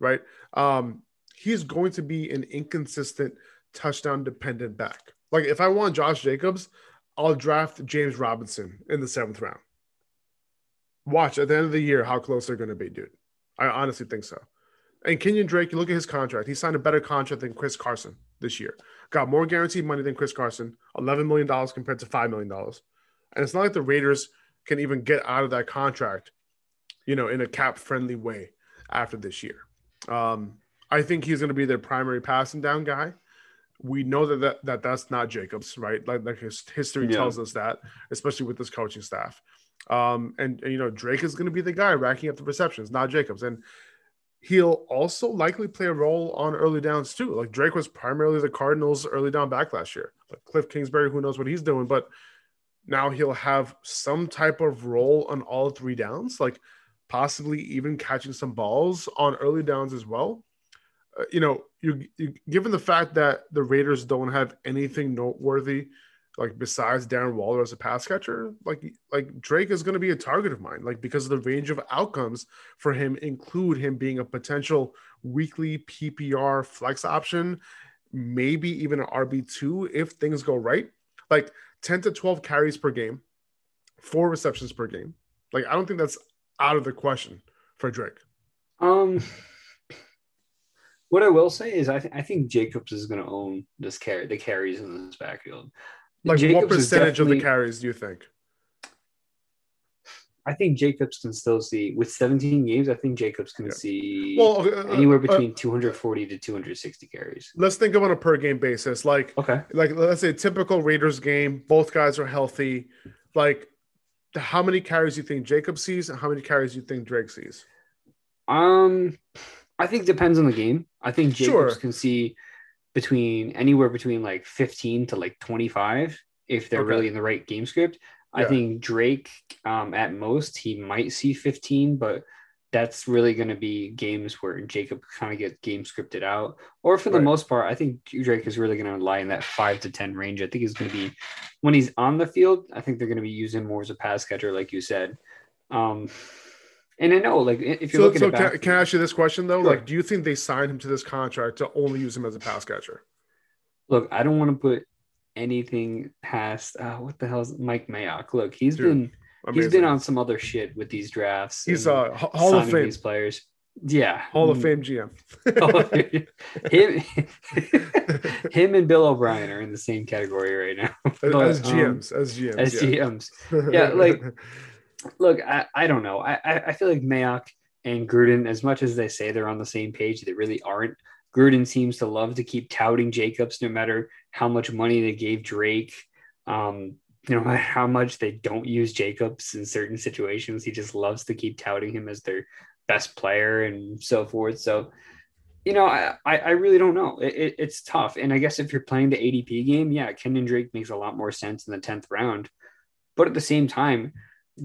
S2: right? Um, he's going to be an inconsistent touchdown dependent back. Like if I want Josh Jacobs, I'll draft James Robinson in the seventh round. Watch at the end of the year how close they're going to be, dude. I honestly think so. And Kenyon Drake, you look at his contract. He signed a better contract than Chris Carson this year. Got more guaranteed money than Chris Carson, $11 million compared to $5 million. And it's not like the Raiders can even get out of that contract, you know, in a cap friendly way after this year. Um, I think he's going to be their primary passing down guy. We know that, that, that that's not Jacobs, right? Like, like his history
S3: Yeah.
S2: tells us that, especially with this coaching staff. Um, and, and, you know, Drake is going to be the guy racking up the receptions, not Jacobs. And he'll also likely play a role on early downs too. Like Drake was primarily the Cardinals' early down back last year. Like Cliff Kingsbury, who knows what he's doing, but now he'll have some type of role on all three downs, like possibly even catching some balls on early downs as well. Uh, you know, you, you given the fact that the Raiders don't have anything noteworthy, like besides Darren Waller as a pass catcher, like like Drake is going to be a target of mine, like because of the range of outcomes for him include him being a potential weekly PPR flex option, maybe even an RB two if things go right, like ten to twelve carries per game, four receptions per game. Like I don't think that's out of the question for Drake.
S3: Um, what I will say is, I, th- I think Jacobs is going to own this carry the carries in this backfield.
S2: Like
S3: Jacobs
S2: what percentage of the carries do you think?
S3: I think Jacobs can still see with 17 games. I think Jacobs can
S2: Yeah.
S3: see
S2: Well, uh,
S3: anywhere
S2: uh,
S3: between 240 to 260 carries.
S2: let's think of on a per game basis. Like
S3: Okay.
S2: like let's say typical Raiders game, both guys are healthy. Like how many carries do you think Jacob sees and how many carries do you think Drake sees?
S3: Um, I think depends on the game. I think Jacobs
S2: Sure.
S3: can see between anywhere between like 15 to like 25 if they're
S2: Okay.
S3: really in the right game script. I think Drake, um, at most, he might see 15, but that's really going to be games where Jacob kind of get game scripted out. Or for the
S2: Right.
S3: most part, I think Drake is really going to lie in that five to 10 range. I think he's going to be, when he's on the field, I think they're going to be using more as a pass catcher, like you said. Um, and I know, like, if you're
S2: So,
S3: looking
S2: so
S3: at
S2: can, can I ask you this question though?
S3: Sure.
S2: Like, do you think they signed him to this contract to only use him as a pass catcher?
S3: look, I don't want to put anything past, uh, what the hell's Mike Mayock? Look, he's
S2: Dude,
S3: been, he's been on some other shit with these drafts.
S2: He's
S3: a
S2: uh, Hall of Fame,
S3: These players. Yeah.
S2: Hall of
S3: Mm.
S2: Fame GM.
S3: him, him and Bill O'Brien are in the same category right now. But,
S2: as
S3: um,
S2: GMs, as GMs,
S3: as
S2: yeah.
S3: GMs. Yeah, like- Look, I, I don't know. I, I I feel like Mayock and Gruden, as much as they say they're on the same page, they really aren't. Gruden seems to love to keep touting Jacobs no matter how much money they gave Drake. Um, no matter how much they don't use Jacobs in certain situations, he just loves to keep touting him as their best player and so forth. So, you know, I, I really don't know. It, it, it's tough. And I guess if you're playing the ADP game, yeah, Kenyon Drake makes a lot more sense in the 10th round. But at the same time,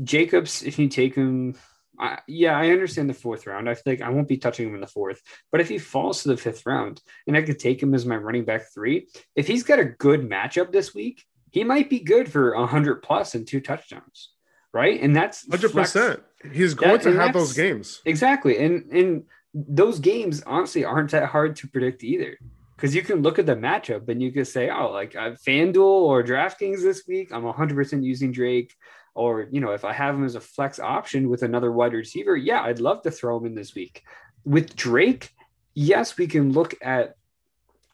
S3: Jacobs, if you take him, I, yeah, I understand the fourth round. I feel like I won't be touching him in the fourth. But if he falls to the fifth round and I could take him as my running back three, if he's got a good matchup this week, he might be good for 100 plus and two touchdowns. Right. And that's
S2: Hundred
S3: flex-
S2: percent. He's going
S3: That-
S2: to have those games.
S3: Exactly. And and those games honestly aren't that hard to predict either. Because you can look at the matchup and you can say, oh, like uh, FanDuel or DraftKings this week, I'm 100% using Drake. Or, you know, if I have him as a flex option with another wide receiver, yeah, I'd love to throw him in this week. With Drake, yes, we can look at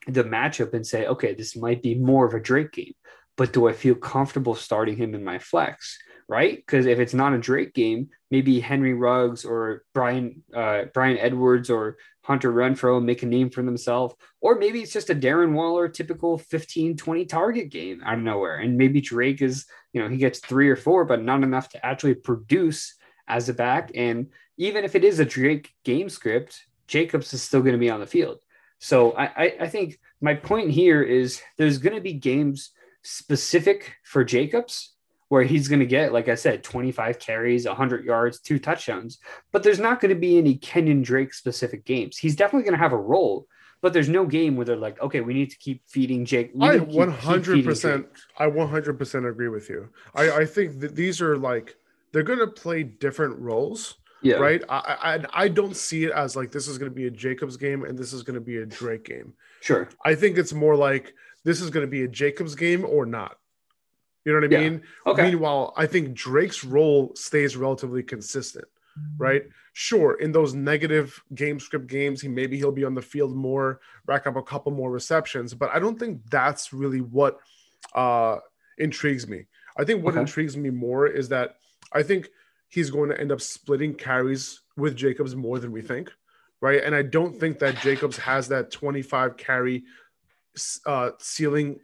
S3: the matchup and say, okay, this might be more of a Drake game. But do I feel comfortable starting him in my flex? Right? Because if it's not a Drake game, maybe Henry Ruggs or Bryan uh, Bryan Edwards or Hunter Renfrow make a name for themselves, or maybe it's just a Darren Waller typical 15, 20 target game out of nowhere. And maybe Drake is, you know, he gets three or four, but not enough to actually produce as a back. And even if it is a Drake game script, Jacobs is still going to be on the field. So I, I, I think my point here is there's going to be games specific for Jacobs where he's going to get, like I said, 25 carries, 100 yards, two touchdowns. But there's not going to be any Kenyon Drake specific games. He's definitely going to have a role, but there's no game where they're like, okay, we need to keep feeding Jake. we
S2: I
S3: need to keep-
S2: one
S3: keep
S2: hundred
S3: feeding
S2: percent. I one hundred percent agree with you. I I think that these are like they're going to play different roles,
S3: Yeah.
S2: right? I, I I don't see it as like this is going to be a Jacobs game and this is going to be a Drake game.
S3: Sure.
S2: I think it's more like this is going to be a Jacobs game or not. You know what I
S3: Yeah.
S2: mean?
S3: Okay.
S2: Meanwhile, I think Drake's role stays relatively consistent, right? Sure, in those negative game script games, he maybe he'll be on the field more, rack up a couple more receptions, but I don't think that's really what uh intrigues me. I think what
S3: Okay.
S2: intrigues me more is that I think he's going to end up splitting carries with Jacobs more than we think, right? And I don't think that Jacobs has that 25 carry uh ceiling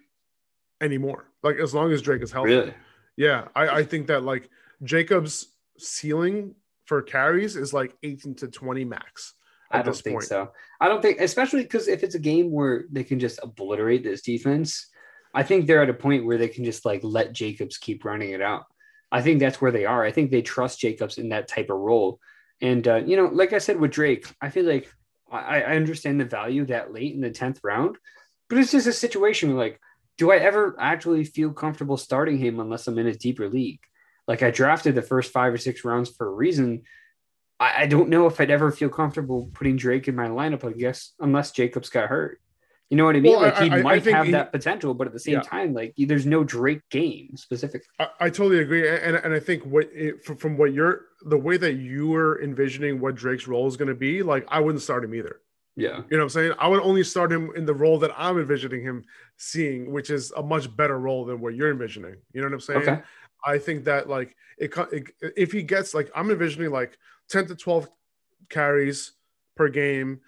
S2: anymore. Like as long as Drake is healthy.
S3: Really?
S2: Yeah, I, I think that like Jacobs' ceiling for carries is like 18 to 20 max at
S3: I don't
S2: this
S3: think
S2: point.
S3: so. I don't think, especially because if it's a game where they can just obliterate this defense, I think they're at a point where they can just like let Jacobs keep running it out. I think that's where they are. I think they trust Jacobs in that type of role. And, uh, you know, like I said with Drake, I feel like I, I understand the value that late in the 10th round, but it's just a situation where, like, do I ever actually feel comfortable starting him unless I'm in a deeper league? Like, I drafted the first five or six rounds for a reason. I, I don't know if I'd ever feel comfortable putting Drake in my lineup, I guess, unless Jacobs got hurt. You know what I mean?
S2: Well,
S3: like he
S2: I- I- I
S3: might have
S2: he-
S3: that potential, but at the same
S2: Yeah.
S3: time, like there's no Drake game specific.
S2: I, I totally agree, and and I think what it, from, from what you're the way that you were envisioning what Drake's role is going to be, like I wouldn't start him either.
S3: Yeah.
S2: You know what I'm saying? I would only start him in the role that I'm envisioning him seeing, which is a much better role than what you're envisioning. You know what I'm saying?
S3: Okay.
S2: I think that like it, it if he gets like I'm envisioning like 10 to 12 carries per game,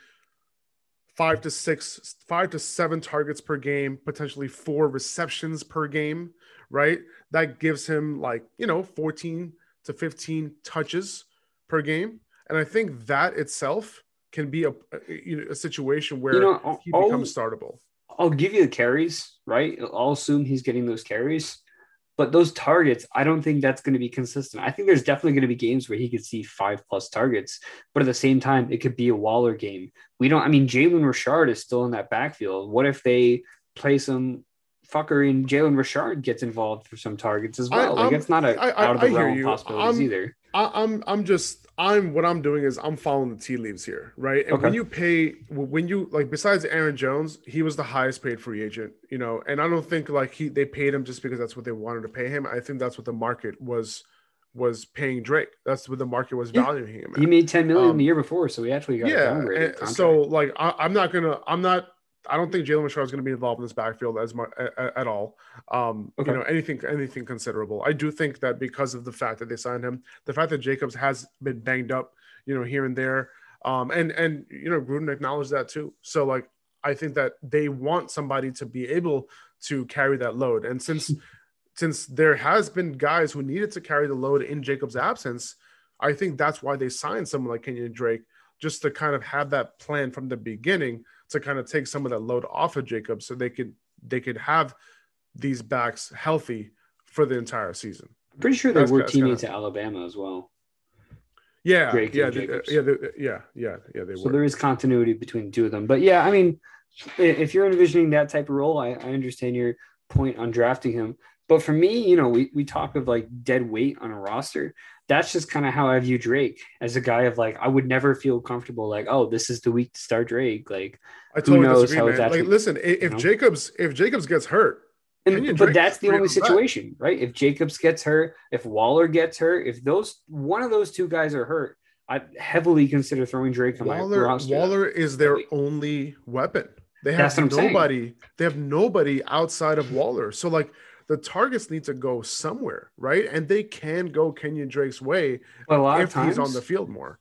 S2: five to six, five to seven targets per game, potentially four receptions per game, right? That gives him like, you know, 14 to 15 touches per game. And I think that itself can be a, you know, a situation where
S3: You know,
S2: he becomes startable.
S3: I'll give you the carries, right? I'll assume he's getting those carries. But those targets, I don't think that's going to be consistent. I think there's definitely going to be games where he could see five plus targets, but at the same time, it could be a Waller game. We don't, I mean, Jalen Richard is still in that backfield. What if they play some fucker and Jalen Richard gets involved for some targets as well?
S2: I,
S3: like, it's not a
S2: I, I,
S3: out of the realm possibilities
S2: I'm-
S3: either.
S2: I, I'm I'm just I'm what I'm doing is I'm following the tea leaves here, right? And when you pay when you like besides Aaron Jones, he was the highest paid free agent, you know, and I don't think like he they paid him just because that's what they wanted to pay him. I think that's what the market was was paying Drake. That's what the market was
S3: Yeah.
S2: valuing him. At.
S3: He made 10 million
S2: Um,
S3: the year before, so he actually got
S2: yeah, so like I, I'm not gonna I'm not I don't think Jalen Richard is going to be involved in this backfield as much at, at all. Um,
S3: Okay.
S2: You know anything anything considerable. I do think that because of the fact that they signed him, the fact that Jacobs has been banged up, you know, here and there, um, and and you know Gruden acknowledged that too. So like I think that they want somebody to be able to carry that load, and since since there has been guys who needed to carry the load in Jacobs' absence, I think that's why they signed someone like Kenyon Drake just to kind of have that plan from the beginning to kind of take some of that load off of Jacob so they could they could have these backs healthy for the entire season.
S3: Pretty sure they
S2: That's-
S3: were
S2: that's kinda-
S3: teammates at Alabama as well.
S2: Yeah,
S3: Drake
S2: yeah, they-
S3: Jacobs.
S2: yeah, they- yeah, yeah, yeah. They
S3: So
S2: were.
S3: there is continuity between the two of them. But yeah, I mean, if you're envisioning that type of role, I, I understand your point on drafting him. But for me, you know, we, we talk of like dead weight on a roster. That's just kind of how I view Drake as a guy of like, I would never feel comfortable like, oh, this is the week to start Drake. Like,
S2: I totally
S3: knows
S2: disagree,
S3: how
S2: man.
S3: it's
S2: Like, listen, i- if
S3: know?
S2: Jacobs if Jacobs gets hurt,
S3: and, but that's the only
S2: on the back.
S3: situation, right? If Jacobs gets hurt, if Waller gets hurt, if those one of those two guys are hurt, I'd heavily consider throwing Drake on my
S2: Waller
S3: roster.
S2: Waller is their only weapon. They have nobody. They have nobody outside of Waller. So like the targets need to go somewhere, right? And they can go Kenyon Drake's way
S3: But a lot
S2: if
S3: of times,
S2: he's on the field more.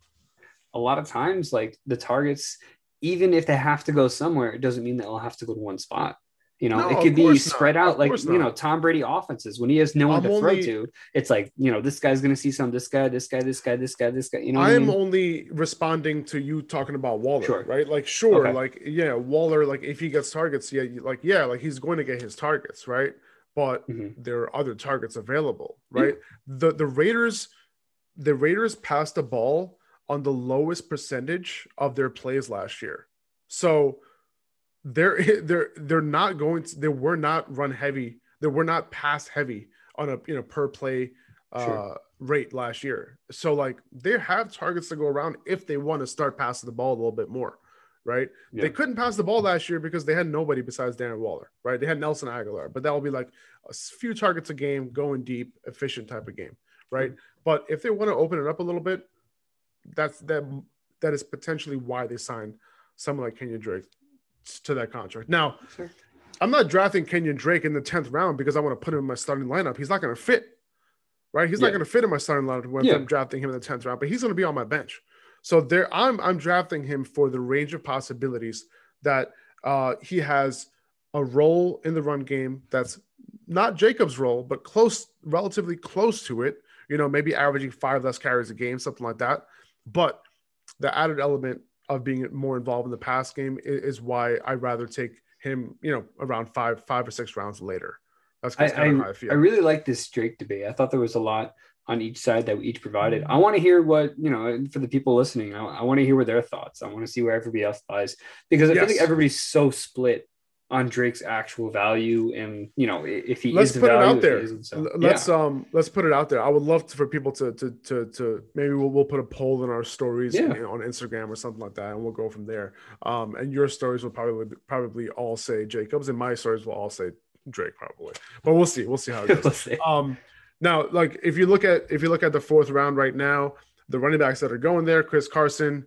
S3: a lot of times, like the targets, even if they have to go somewhere, it doesn't mean they'll have to go to one spot. You know,
S2: No,
S3: it could be
S2: course not.
S3: spread
S2: Of
S3: out, like you know. Tom Brady offenses when he has no one
S2: I'm
S3: to throw to. It's like you know, this guy's gonna see some, this guy, this guy, this guy, this guy, this guy. You know, what
S2: I
S3: mean?
S2: only responding to you talking about Waller,
S3: Sure.
S2: right? Like, sure,
S3: Okay.
S2: like, yeah, Waller, like, if he gets targets, yeah, like, yeah, like, he's going to get his targets, right? But
S3: Mhm.
S2: there are other targets available, right? The the Raiders, the Raiders passed the ball on the lowest percentage of their plays last year, so they're they're they're not going to they were not run heavy, they were not pass heavy on a you know per play uh
S3: Sure.
S2: rate last year. So like they have targets to go around if they want to start passing the ball a little bit more, right?
S3: Yeah.
S2: They couldn't pass the ball last year because they had nobody besides Darren Waller, right? They had Nelson Agholor, but that will be like a few targets a game, going deep, efficient type of game, right? Mm-hmm. But if they want to open it up a little bit, that's that that is potentially why they signed someone like Kenyon Drake to that contract. Now,
S3: Sure.
S2: I'm not drafting Kenyon Drake in the 10th round because I want to put him in my starting lineup. He's not going to fit, right? He's not going to fit in my starting lineup when
S3: Yeah.
S2: I'm drafting him in the 10th round, but he's going to be on my bench. So there, I'm I'm drafting him for the range of possibilities that uh, he has a role in the run game that's not Jacob's role, but close, relatively close to it. You know, maybe averaging five less carries a game, something like that. But the added element of being more involved in the pass game is, why I'd rather take him, you know, around five, five or six rounds later. That's,
S3: I,
S2: kind of how
S3: I,
S2: I feel.
S3: I really like this Drake debate. I thought there was a lot on each side that we each provided.
S2: Mm-hmm.
S3: I want to hear what, you know, for the people listening, I, I want to hear what their thoughts. I want to see where everybody else lies because I feel like everybody's so split on Drake's actual value and, you know, if he
S2: let's
S3: is the
S2: put it out there.
S3: So,
S2: Let's um let's put it out there. I would love to, for people to to to to maybe we'll, we'll put a poll in our stories
S3: Yeah.
S2: on Instagram or something like that, and we'll go from there. Um, and your stories will probably probably all say Jacobs, and my stories will all say Drake probably. But we'll see. We'll see how it goes.
S3: See.
S2: Um, now, like if you look at if you look at the fourth round right now, the running backs that are going there: Chris Carson,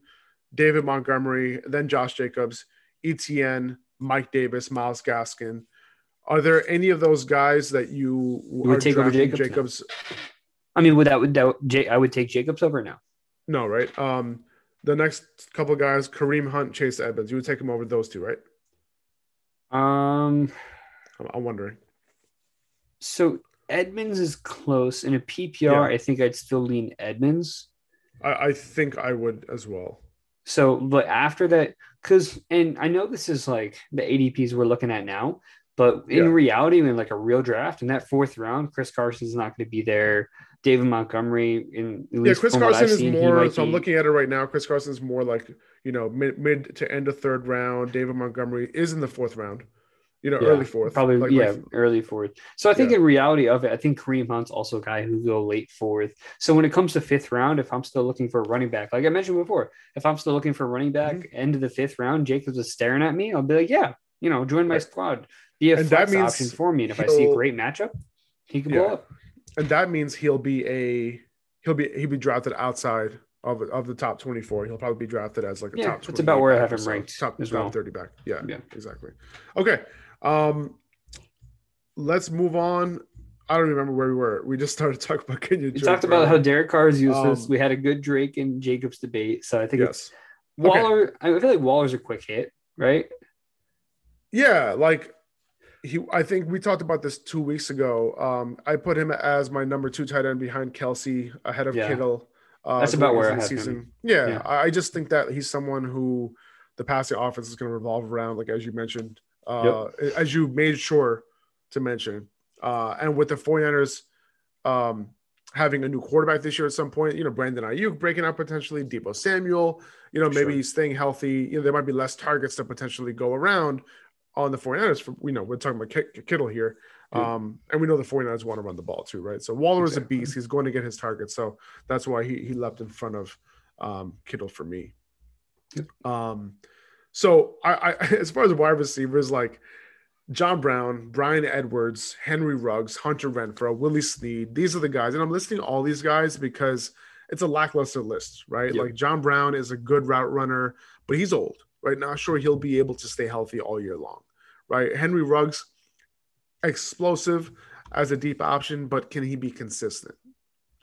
S2: David Montgomery, then Josh Jacobs, ETN, Mike Davis, Myles Gaskin. Are there any of those guys that you
S3: would
S2: are
S3: take over Jacobs?
S2: Jacobs?
S3: I mean, would that would that J, I would take Jacobs over now.
S2: No, right? Um, the next couple of guys: Kareem Hunt, Chase Edmonds. You would take them over those two, right?
S3: Um,
S2: I'm, I'm wondering.
S3: so Edmonds is close in a PPR.
S2: Yeah.
S3: I think I'd still lean Edmonds.
S2: I, I think I would as well.
S3: So, but after that, because, and I know this is like the ADPs we're looking at now, But in
S2: Yeah.
S3: reality, in like a real draft, in that fourth round, Chris Carson's not going to be there. David Montgomery, in at
S2: Yeah, Chris Carson is
S3: seen,
S2: more. So I'm looking at it right now. Chris Carson is more like you know mid mid to end of third round. David Montgomery is in the fourth round. You know,
S3: Yeah,
S2: early fourth.
S3: Probably,
S2: Like-
S3: yeah,
S2: like-
S3: early fourth. So I think
S2: Yeah.
S3: in reality of it, I think Kareem Hunt's also a guy who go late fourth. So when it comes to fifth round, if I'm still looking for a running back, like I mentioned before, if I'm still looking for a running back,
S2: Mm-hmm.
S3: end of the fifth round, Jacobs is staring at me, I'll be like, yeah, you know, join my
S2: Right.
S3: squad, be a
S2: And that
S3: flex
S2: means
S3: option for me. And if I see a great matchup, he can
S2: Yeah.
S3: blow up.
S2: and that means he'll be a he'll be he'll be drafted outside of of the top 24. He'll probably be drafted as like a
S3: Yeah,
S2: top.
S3: that's about where I have him ranked
S2: Top,
S3: as
S2: top
S3: well.
S2: 30 back. Yeah,
S3: Yeah.
S2: exactly. Okay, um, let's move on. I don't remember where we were. We just started talking about Kenya.
S3: We talked about how Derek Carr is useless.
S2: Um,
S3: we had a good Drake and Jacobs debate. So I think it's
S2: yes, Okay.
S3: Waller. I feel like Waller's a quick hit, right?
S2: yeah, like he. I think we talked about this two weeks ago. Um, I put him as my number two tight end behind Kelce, ahead of
S3: Yeah.
S2: Kittle. Uh,
S3: That's about where I have him.
S2: Yeah,
S3: Yeah.
S2: I just think that he's someone who the passing offense is going to revolve around, like as you mentioned, uh, as you made sure to mention. Uh, and with the 49ers um, having a new quarterback this year at some point, you know, Brandon Aiyuk breaking out potentially, Deebo Samuel, you know, maybe
S3: Sure.
S2: he's staying healthy. You know, there might be less targets to potentially go around on the 49ers. For, you know, we're talking about Ki- Kittle here. Um, and we know the 49ers want to run the ball too, right? So Waller is a beast. He's going to get his targets. So that's why he, he left in front of um, Kittle for me. Um, so I, I, as far as wide receivers, like John Brown, Bryan Edwards, Henry Ruggs, Hunter Renfrow, Willie Snead, these are the guys. And I'm listing all these guys because it's a lackluster list, right?
S3: Yeah.
S2: Like John Brown is a good route runner, but he's old, right? Not sure he'll be able to stay healthy all year long, right? Henry Ruggs, explosive as a deep option, but can he be consistent?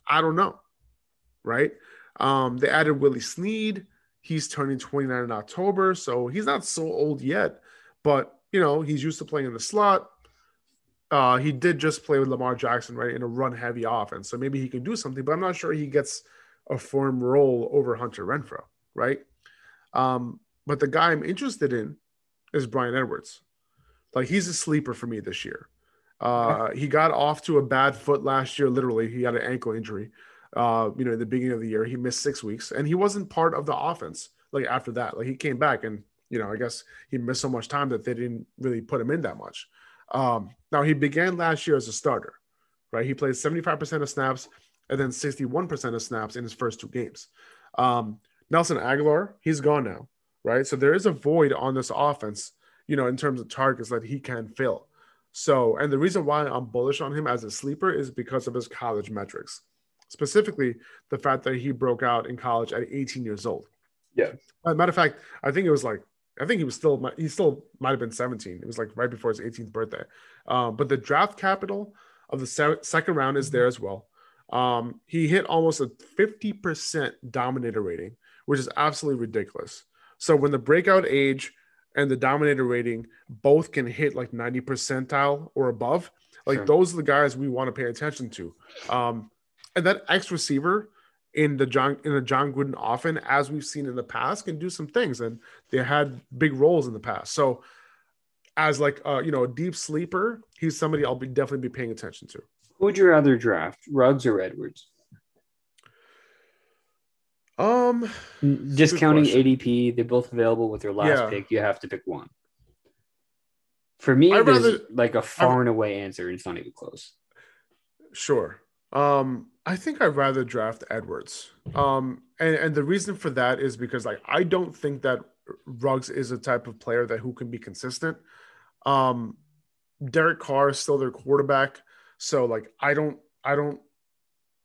S2: I don't know, right? Um, they added Willie Snead. He's turning 29 in October, so he's not so old yet, but you know, he's used to playing in the slot. Uh, he did just play with Lamar Jackson, right, in a run heavy offense. So maybe he can do something, but I'm not sure he gets a firm role over Hunter Renfrow, right? Um, but the guy I'm interested in is Bryan Edwards. Like he's a sleeper for me this year. Uh, he got off to a bad foot last year. Literally, he had an ankle injury. Uh, you know, in the beginning of the year, he missed six weeks, and he wasn't part of the offense. Like after that, like he came back, and you know, I guess he missed so much time that they didn't really put him in that much. Um, now he began last year as a starter, right? He played 75% of snaps and then 61% of snaps in his first two games. Um, Nelson Agholor, he's gone now, right? So there is a void on this offense, you know, in terms of targets that he can fill. So, and the reason why I'm bullish on him as a sleeper is because of his college metrics, specifically the fact that he broke out in college at 18 years old.
S3: Yeah.
S2: As a matter of fact, I think it was like, I think he was still, he still might have been 17. It was like right before his 18th birthday. Um, but the draft capital of the se- second round is there as well. Um, he hit almost a 50% dominator rating, which is absolutely ridiculous. So when the breakout age and the dominator rating both can hit like 90 percentile or above, like
S3: Sure.
S2: those are the guys we want to pay attention to. Um, and that X receiver in the Jon in the Jon Gruden often, as we've seen in the past, can do some things, and they had big roles in the past. So, as like uh, you know a deep sleeper, he's somebody I'll be definitely be paying attention to.
S3: Who would you rather draft, Ruggs or Edwards?
S2: Um,
S3: Discounting
S2: question.
S3: ADP, they're both available with your last
S2: Yeah.
S3: pick. You have to pick one. For me,
S2: I'd
S3: there's
S2: rather-
S3: like a far and away answer. It's not even close.
S2: Sure. Um, I think I'd rather draft Edwards. Um, and, and the reason for that is because like I don't think that Ruggs is a type of player that who can be consistent. Um, Derek Carr is still their quarterback, so like I don't, I don't.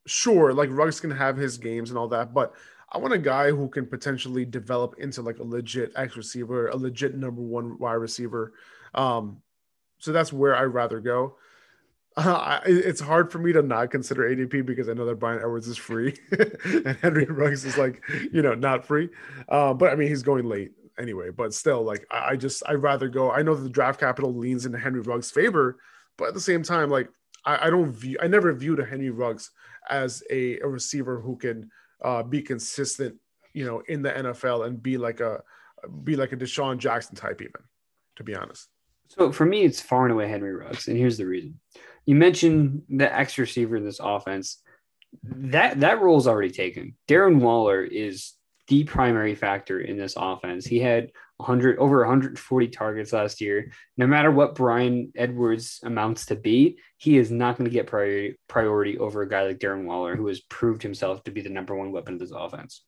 S2: Sure, like Ruggs can have his games and all that, but I want a guy who can potentially develop into like a legit X receiver, a legit number one wide receiver. Um, so that's where I'd rather go. Uh, it's hard for me to not consider ADP because I know that Bryan Edwards is free and Henry Ruggs is like, you know, not free. Uh, but I mean, he's going late anyway. But still, like, I, I just, I'd rather go. I know that the draft capital leans into Henry Ruggs' favor, but at the same time, like, I, I don't view, I never viewed a Henry Ruggs as a, a receiver who can uh, be consistent, you know, in the NFL and be like a, be like a DeSean Jackson type, even, to be honest.
S3: So for me, it's far and away Henry Ruggs, and here's the reason. You mentioned the X receiver in this offense. That that role is already taken. Darren Waller is the primary factor in this offense. He had 100 over 140 targets last year. No matter what Bryan Edwards amounts to be, he is not going to get priority priority over a guy like Darren Waller, who has proved himself to be the number one weapon of this offense.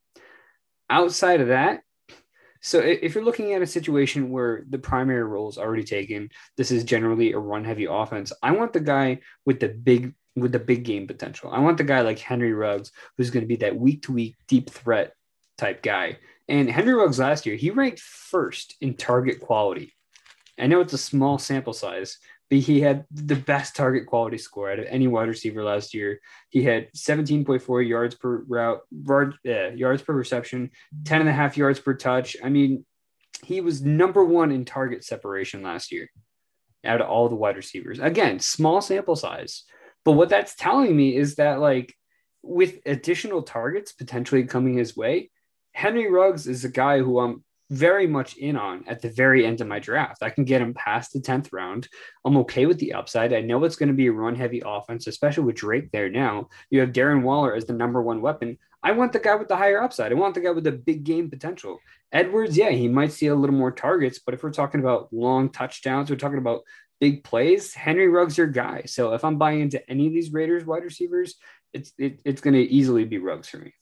S3: Outside of that, so if you're looking at a situation where the primary role is already taken, this is generally a run heavy offense. I want the guy with the big with the big game potential. I want the guy like Henry Ruggs, who's going to be that week to week deep threat type guy. And Henry Ruggs last year, he ranked first in target quality. I know it's a small sample size, he had the best target quality score out of any wide receiver last year. He had 17.4 yards per route, yards per reception, 10 and a half yards per touch. I mean, he was number one in target separation last year out of all the wide receivers. Again, small sample size. But what that's telling me is that, like, with additional targets potentially coming his way, Henry Ruggs is a guy who I'm very much in on at the very end of my draft. I can get him past the 10th round. I'm okay with the upside. I know it's going to be a run heavy offense, especially with Drake there now. You have Darren Waller as the number one weapon. I want the guy with the higher upside. I want the guy with the big game potential. Edwards, yeah, he might see a little more targets, but if we're talking about long touchdowns, we're talking about big plays, Henry Ruggs your guy. So if I'm buying into any of these Raiders wide receivers, it's it, it's going to easily be Ruggs for me.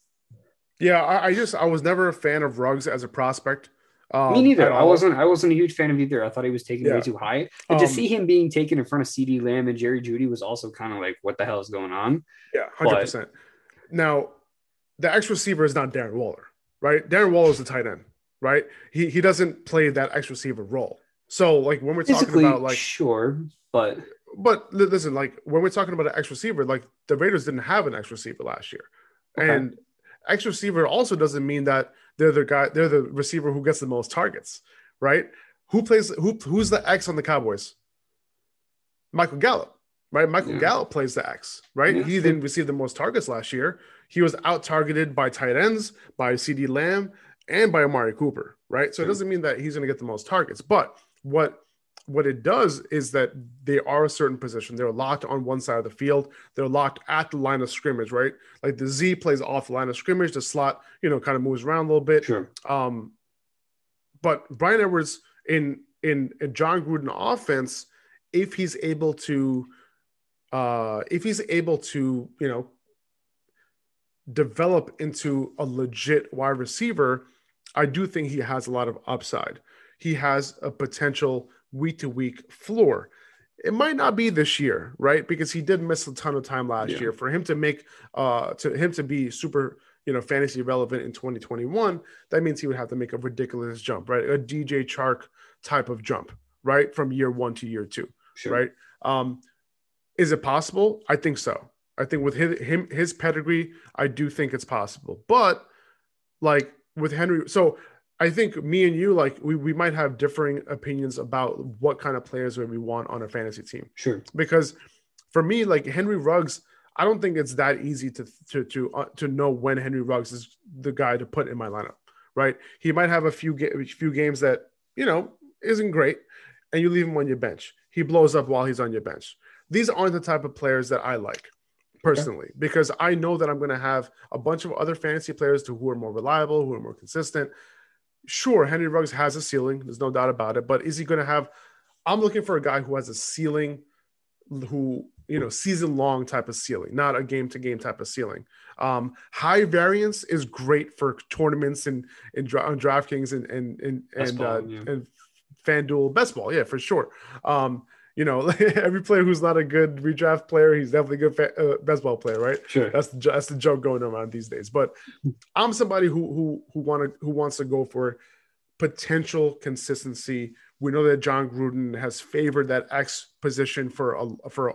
S2: Yeah, I, I, just I was never a fan of Ruggs as a prospect.
S3: Um, Me neither. I wasn't. I wasn't a huge fan of either. I thought he was taken yeah. way too high. And um, to see him being taken in front of CeeDee Lamb and Jerry Jeudy was also kind of like, what the hell is going on?
S2: Yeah, hundred percent. Now, the X receiver is not Darren Waller, right? Darren Waller is the tight end, right? He he doesn't play that X receiver role. So, like when we're talking about like
S3: sure, but
S2: but listen, like when we're talking about an X receiver, like the Raiders didn't have an X receiver last year, okay. and X receiver also doesn't mean that they're the guy, they're the receiver who gets the most targets, right? Who plays who who's the X on the Cowboys? Michael Gallup, right? Michael yeah. Gallup plays the X, right? Yeah. He didn't receive the most targets last year. He was out targeted by tight ends, by CeeDee Lamb, and by Amari Cooper, right? So it doesn't mean that he's going to get the most targets. But what what it does is that they are a certain position. They're locked on one side of the field. They're locked at the line of scrimmage, right? Like the Z plays off the line of scrimmage. The slot, you know, kind of moves around a little bit.
S3: Sure.
S2: Um, but Bryan Edwards in in a Jon Gruden offense, if he's able to, uh, if he's able to, you know, develop into a legit wide receiver, I do think he has a lot of upside. He has a potential week to week floor. It might not be this year, right? Because he did miss a ton of time last yeah. year. For him to make, uh, to him to be super, you know, fantasy relevant in 2021, that means he would have to make a ridiculous jump, right? A DJ Chark type of jump, right, from year one to year two, sure. right? Um, is it possible? I think so. I think with his, him his pedigree, I do think it's possible. But like with Henry, so I think me and you, like we, we might have differing opinions about what kind of players we want on a fantasy team.
S3: Sure.
S2: Because for me, like Henry Ruggs, I don't think it's that easy to to to uh, to know when Henry Ruggs is the guy to put in my lineup. Right? He might have a few ga- few games that you know isn't great, and you leave him on your bench. He blows up while he's on your bench. These aren't the type of players that I like personally okay. because I know that I'm going to have a bunch of other fantasy players to who are more reliable, who are more consistent, sure, Henry Ruggs has a ceiling. There's no doubt about it. But is he going to have? I'm looking for a guy who has a ceiling, who you know, season long type of ceiling, not a game to game type of ceiling. Um, high variance is great for tournaments and in on DraftKings and and and and, ball, uh, yeah. and FanDuel best ball, yeah, for sure. Um, you know, every player who's not a good redraft player, he's definitely a good fa- uh, best ball player, right?
S3: Sure.
S2: That's the that's the joke going around these days. But I'm somebody who who who want to who wants to go for potential consistency. We know that Jon Gruden has favored that X position for a for a,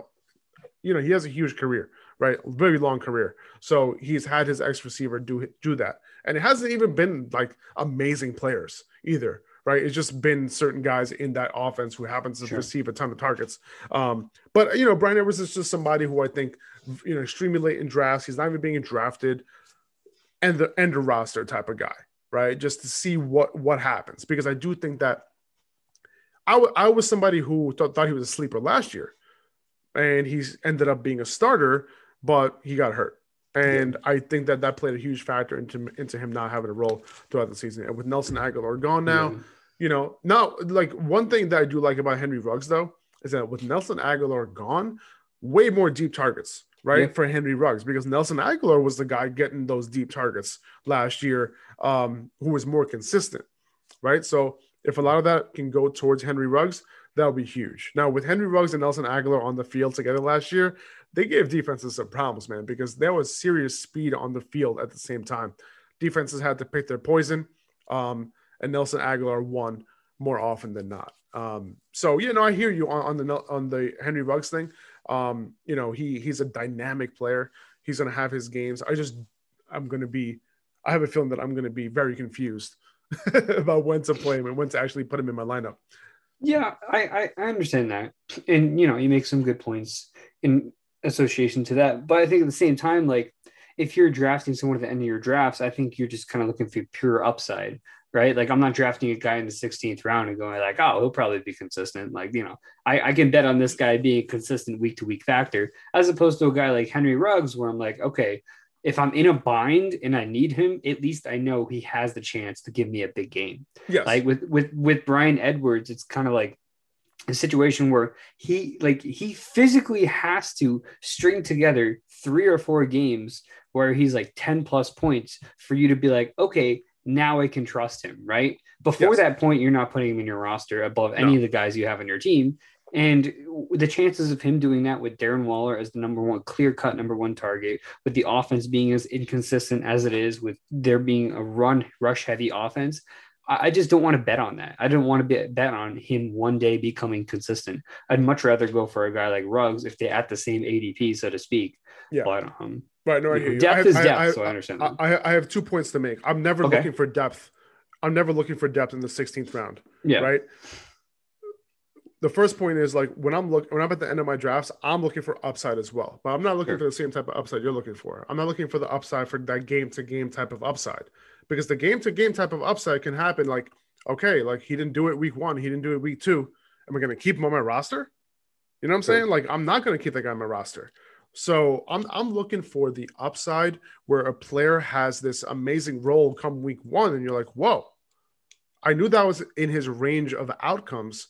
S2: you know he has a huge career, right? Very long career. So he's had his X receiver do do that, and it hasn't even been like amazing players either right? It's just been certain guys in that offense who happens to sure. receive a ton of targets. Um, but you know, Bryan Edwards is just somebody who I think you know extremely late in drafts. He's not even being drafted, and the end of roster type of guy, right? Just to see what what happens because I do think that I, w- I was somebody who th- thought he was a sleeper last year, and he's ended up being a starter, but he got hurt. And yeah. I think that that played a huge factor into into him not having a role throughout the season. And with Nelson Agholor gone now, yeah. You know, now like one thing that I do like about Henry Ruggs though is that with Nelson Agholor gone, way more deep targets, right, yeah. for Henry Ruggs because Nelson Agholor was the guy getting those deep targets last year, um, who was more consistent, right? So if a lot of that can go towards Henry Ruggs, that'll be huge. Now with Henry Ruggs and Nelson Agholor on the field together last year, they gave defenses some problems, man, because there was serious speed on the field at the same time. Defenses had to pick their poison, um, and Nelson Agholor won more often than not. Um, so you know, I hear you on, on the on the Henry Ruggs thing. Um, you know, he he's a dynamic player. He's going to have his games. I just I'm going to be. I have a feeling that I'm going to be very confused about when to play him and when to actually put him in my lineup.
S3: Yeah, I, I, I understand that, and you know, you make some good points in association to that. But I think at the same time, like if you're drafting someone at the end of your drafts, I think you're just kind of looking for pure upside right? Like I'm not drafting a guy in the 16th round and going like, oh, he'll probably be consistent. Like, you know, I, I can bet on this guy being consistent week to week factor, as opposed to a guy like Henry Ruggs, where I'm like, okay, if I'm in a bind and I need him, at least I know he has the chance to give me a big game.
S2: Yes.
S3: Like with with with Bryan Edwards, it's kind of like a situation where he like he physically has to string together three or four games where he's like 10 plus points for you to be like, okay, now I can trust him, right? Before yes. that point, you're not putting him in your roster above any no. of the guys you have on your team. And the chances of him doing that with Darren Waller as the number one, clear cut number one target, with the offense being as inconsistent as it is, with there being a run rush heavy offense, I just don't want to bet on that. I don't want to be, bet on him one day becoming consistent. I'd much rather go for a guy like Ruggs if they're at the same ADP, so to speak.
S2: Yeah.
S3: But um,
S2: Right. No, I hear you.
S3: Depth
S2: I
S3: have, is depth,
S2: I,
S3: so I understand.
S2: That. I, I have two points to make. I'm never okay. looking for depth. I'm never looking for depth in the 16th round.
S3: Yeah.
S2: Right. The first point is like when I'm looking when I'm at the end of my drafts, I'm looking for upside as well. But I'm not looking sure. for the same type of upside you're looking for. I'm not looking for the upside for that game to game type of upside. Because the game to game type of upside can happen like, okay, like he didn't do it week one, he didn't do it week two. Am I gonna keep him on my roster? You know what I'm sure. saying? Like I'm not gonna keep that guy on my roster. So I'm I'm looking for the upside where a player has this amazing role come week one, and you're like, whoa, I knew that was in his range of outcomes,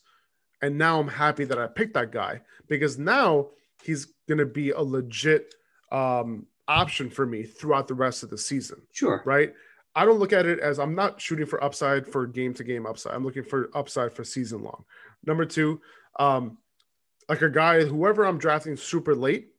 S2: and now I'm happy that I picked that guy because now he's gonna be a legit um, option for me throughout the rest of the season.
S3: Sure.
S2: Right. I don't look at it as I'm not shooting for upside for game to game upside. I'm looking for upside for season long. Number two, um, like a guy, whoever I'm drafting super late,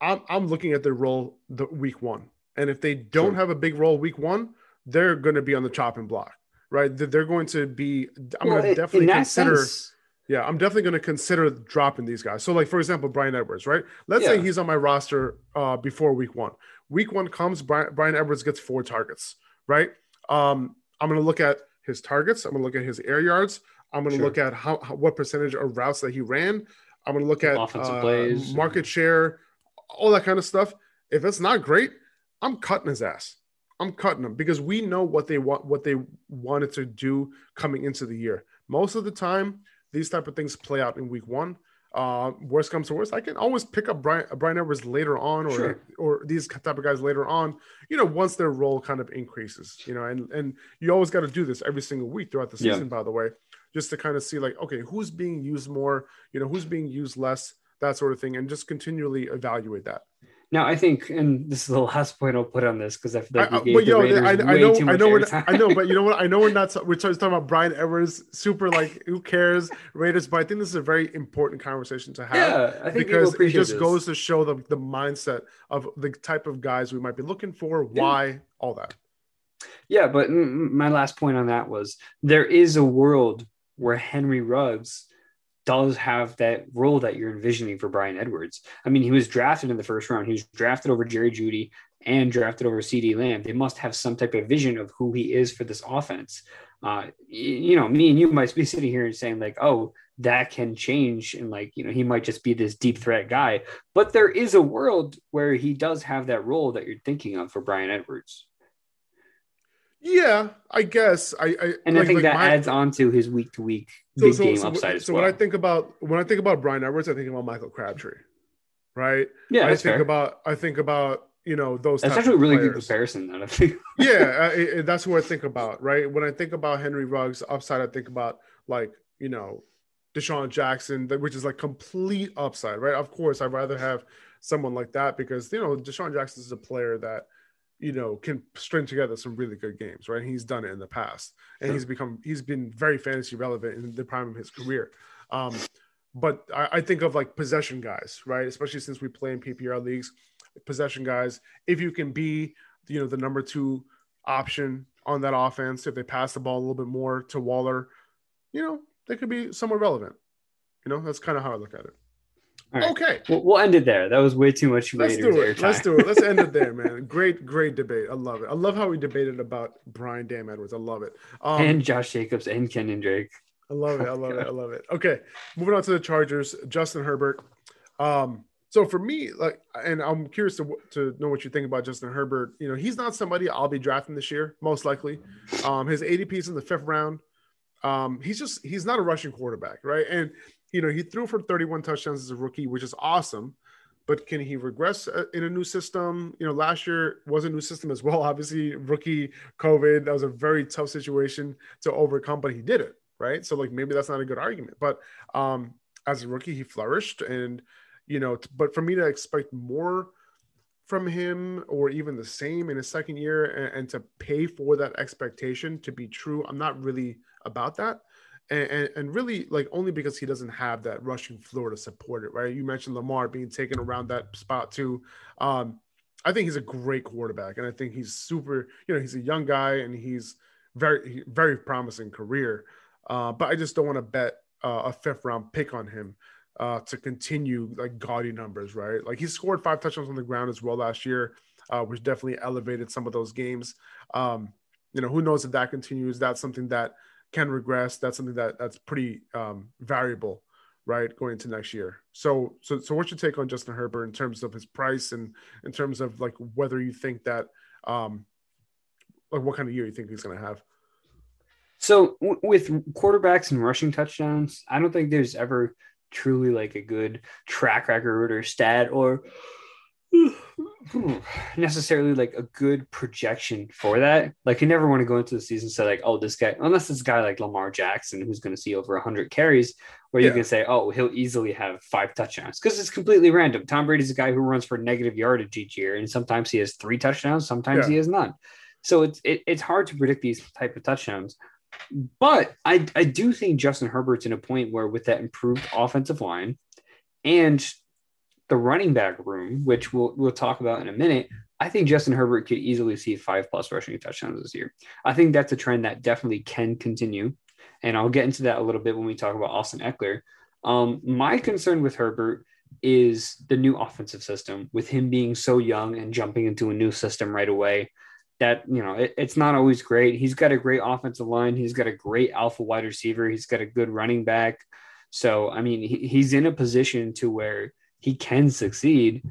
S2: I'm I'm looking at their role the week one, and if they don't sure. have a big role week one, they're going to be on the chopping block, right? They're going to be. I'm well, going to definitely consider. Sense, yeah, I'm definitely going to consider dropping these guys. So, like for example, Bryan Edwards, right? Let's yeah. say he's on my roster uh, before week one. Week one comes, Brian, Bryan Edwards gets four targets, right? Um, I'm going to look at his targets. I'm going to look at his air yards. I'm going to sure. look at how, how, what percentage of routes that he ran. I'm going to look at offensive uh, plays, market share, all that kind of stuff. If it's not great, I'm cutting his ass. I'm cutting him because we know what they want, what they wanted to do coming into the year. Most of the time, these type of things play out in week one. Uh, worst comes to worst, I can always pick up Brian, Bryan Edwards later on, or sure. or these type of guys later on. You know, once their role kind of increases. You know, and and you always got to do this every single week throughout the season. Yeah. By the way, just to kind of see like, okay, who's being used more? You know, who's being used less? That sort of thing, and just continually evaluate that.
S3: Now, I think, and this is the last point I'll put on this because I feel like we uh, gave the Raiders I, I,
S2: way
S3: know,
S2: I know, I know, but you know what? I know we're not we're talking about Bryan Edwards, super like who cares Raiders, but I think this is a very important conversation to have.
S3: Yeah, I think
S2: because it just
S3: this.
S2: goes to show the the mindset of the type of guys we might be looking for, why, yeah. all that.
S3: Yeah, but my last point on that was there is a world where Henry Ruggs does have that role that you're envisioning for Bryan Edwards. I mean, he was drafted in the first round. He was drafted over Jerry Jeudy and drafted over CeeDee Lamb. They must have some type of vision of who he is for this offense. Uh, you know, me and you might be sitting here and saying like, "Oh, that can change," and like, you know, he might just be this deep threat guy. But there is a world where he does have that role that you're thinking of for Bryan Edwards.
S2: Yeah, I guess. I, I
S3: and like, I think like that my, adds on to his week to week big so, game so, upside
S2: so,
S3: as
S2: so
S3: well.
S2: when I think about when I think about Bryan Edwards, I think about Michael Crabtree, right?
S3: Yeah,
S2: I think
S3: fair.
S2: about I think about you know those.
S3: That's actually a really
S2: players.
S3: good comparison. Then I think.
S2: yeah, I, that's what I think about. Right when I think about Henry Ruggs upside, I think about like you know DeSean Jackson, which is like complete upside, right? Of course, I'd rather have someone like that because you know DeSean Jackson is a player that you know can string together some really good games, right? He's done it in the past, and sure. he's become he's been very fantasy relevant in the prime of his career. Um, but I, I, think of like possession guys, right? Especially since we play in PPR leagues, possession guys. If you can be, you know, the number two option on that offense, if they pass the ball a little bit more to Waller, you know, they could be somewhat relevant. You know, that's kind of how I look at it.
S3: Right.
S2: Okay,
S3: we'll, we'll, end it there. That was way too much.
S2: Let's do it. Let's do it. Let's end it there, man. Great, great debate. I love it. I love how we debated about Bryan Dam Edwards. I love it.
S3: Um, and Josh Jacobs and Kenyan Drake.
S2: I love it. I love it. I love it. Okay, moving on to the Chargers. Justin Herbert. Um, so for me, like, and I'm curious to to know what you think about Justin Herbert. You know, he's not somebody I'll be drafting this year, most likely. Um, his ADP is in the fifth round. Um, he's just he's not a rushing quarterback, right? And you know, he threw for 31 touchdowns as a rookie, which is awesome. But can he regress uh, in a new system? You know, last year was a new system as well. Obviously, rookie COVID, that was a very tough situation to overcome, but he did it, right? So, like, maybe that's not a good argument. But um, as a rookie, he flourished. And, you know, but for me to expect more from him or even the same in his second year and, and to pay for that expectation to be true, I'm not really about that and, and, and, really like only because he doesn't have that rushing floor to support it, right? You mentioned Lamar being taken around that spot too. Um, I think he's a great quarterback, and I think he's super. You know, he's a young guy, and he's very, very promising career. Uh, but I just don't want to bet uh, a fifth round pick on him uh, to continue like gaudy numbers, right? Like he scored five touchdowns on the ground as well last year, uh, which definitely elevated some of those games. Um, you know, who knows if that continues? That's something that can regress. That's something that that's pretty um, variable, right, going into next year. So, so, so, what's your take on Justin Herbert in terms of his price and in terms of like whether you think that, um, like what kind of year you think he's going to have?
S3: So, w- with quarterbacks and rushing touchdowns, I don't think there's ever truly like a good track record or stat or necessarily like a good projection for that. Like you never want to go into the season and say like, oh, this guy, unless this guy like Lamar Jackson who's going to see over 100 carries, where you can say, oh, he'll easily have five touchdowns because it's completely random. Tom Brady's a guy who runs for negative yardage each year, and sometimes he has three touchdowns, sometimes yeah. he has none. So it's it, it's hard to predict these type of touchdowns. But I I do think Justin Herbert's in a point where with that improved offensive line and the running back room, which we'll we'll talk about in a minute, I think Justin Herbert could easily see five plus rushing touchdowns this year. I think that's a trend that definitely can continue. And I'll get into that a little bit when we talk about Austin Ekeler. Um, my concern with Herbert is the new offensive system, with him being so young and jumping into a new system right away. That you know, it, it's not always great. He's got a great offensive line. He's got a great alpha wide receiver. He's got a good running back. So I mean, he, he's in a position to where he can succeed.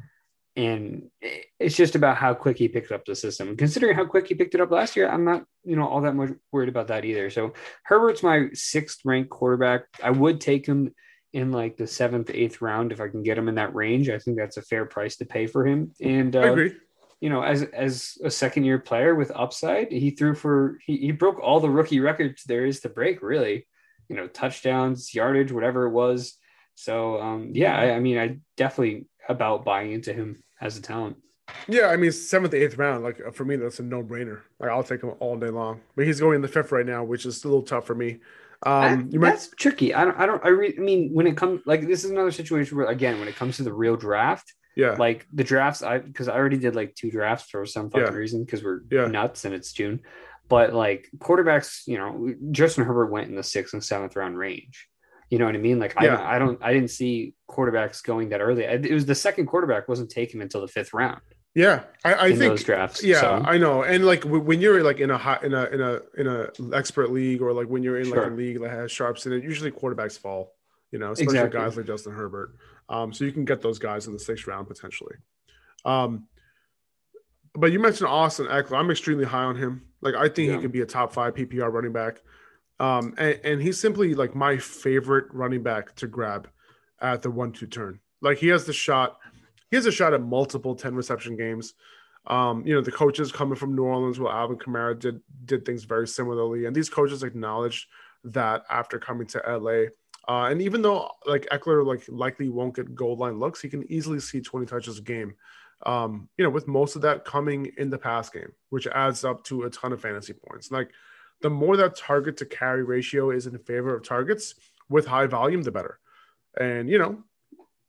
S3: And it's just about how quick he picked up the system. Considering how quick he picked it up last year, I'm not, you know, all that much worried about that either. So Herbert's my sixth ranked quarterback. I would take him in like the seventh, eighth round if I can get him in that range. I think that's a fair price to pay for him. And uh,
S2: I agree.
S3: You know, as as a second year player with upside, he threw for he, he broke all the rookie records there is to break, really. You know, touchdowns, yardage, whatever it was. So um, yeah, I, I, mean, I definitely about buying into him as a talent.
S2: Yeah, I mean, seventh, eighth round, like for me, that's a no brainer. Like I'll take him all day long. But he's going in the fifth right now, which is a little tough for me. Um,
S3: I, that's might... tricky. I don't. I don't. I, re, I mean, when it comes like this is another situation where again, when it comes to the real draft,
S2: yeah,
S3: like the drafts, I because I already did like two drafts for some fucking yeah. reason because we're yeah. nuts and it's June. But like quarterbacks, you know, Justin Herbert went in the sixth and seventh round range. You know what I mean? Like yeah. I, I don't, I didn't see quarterbacks going that early. It was the second quarterback wasn't taken until the fifth round.
S2: Yeah, I, I think
S3: those drafts.
S2: Yeah, so. I know. And like when you're like in a hot in a in a in a expert league or like when you're in sure. like a league that has sharps in it, usually quarterbacks fall. You know, especially exactly. guys like Justin Herbert. Um, so you can get those guys in the sixth round potentially. Um, but you mentioned Austin Ekeler. I'm extremely high on him. Like I think
S3: Yeah.
S2: he could be a top five PPR running back. Um, and, and he's simply like my favorite running back to grab at the one two turn. Like he has the shot, he has a shot at multiple 10 reception games. Um, you know, the coaches coming from New Orleans, well, Alvin Kamara did did things very similarly, and these coaches acknowledged that after coming to LA. Uh, and even though like Ekeler like likely won't get goal line looks, he can easily see 20 touches a game. Um, you know, with most of that coming in the pass game, which adds up to a ton of fantasy points. Like the more that target to carry ratio is in favor of targets with high volume, the better. And you know,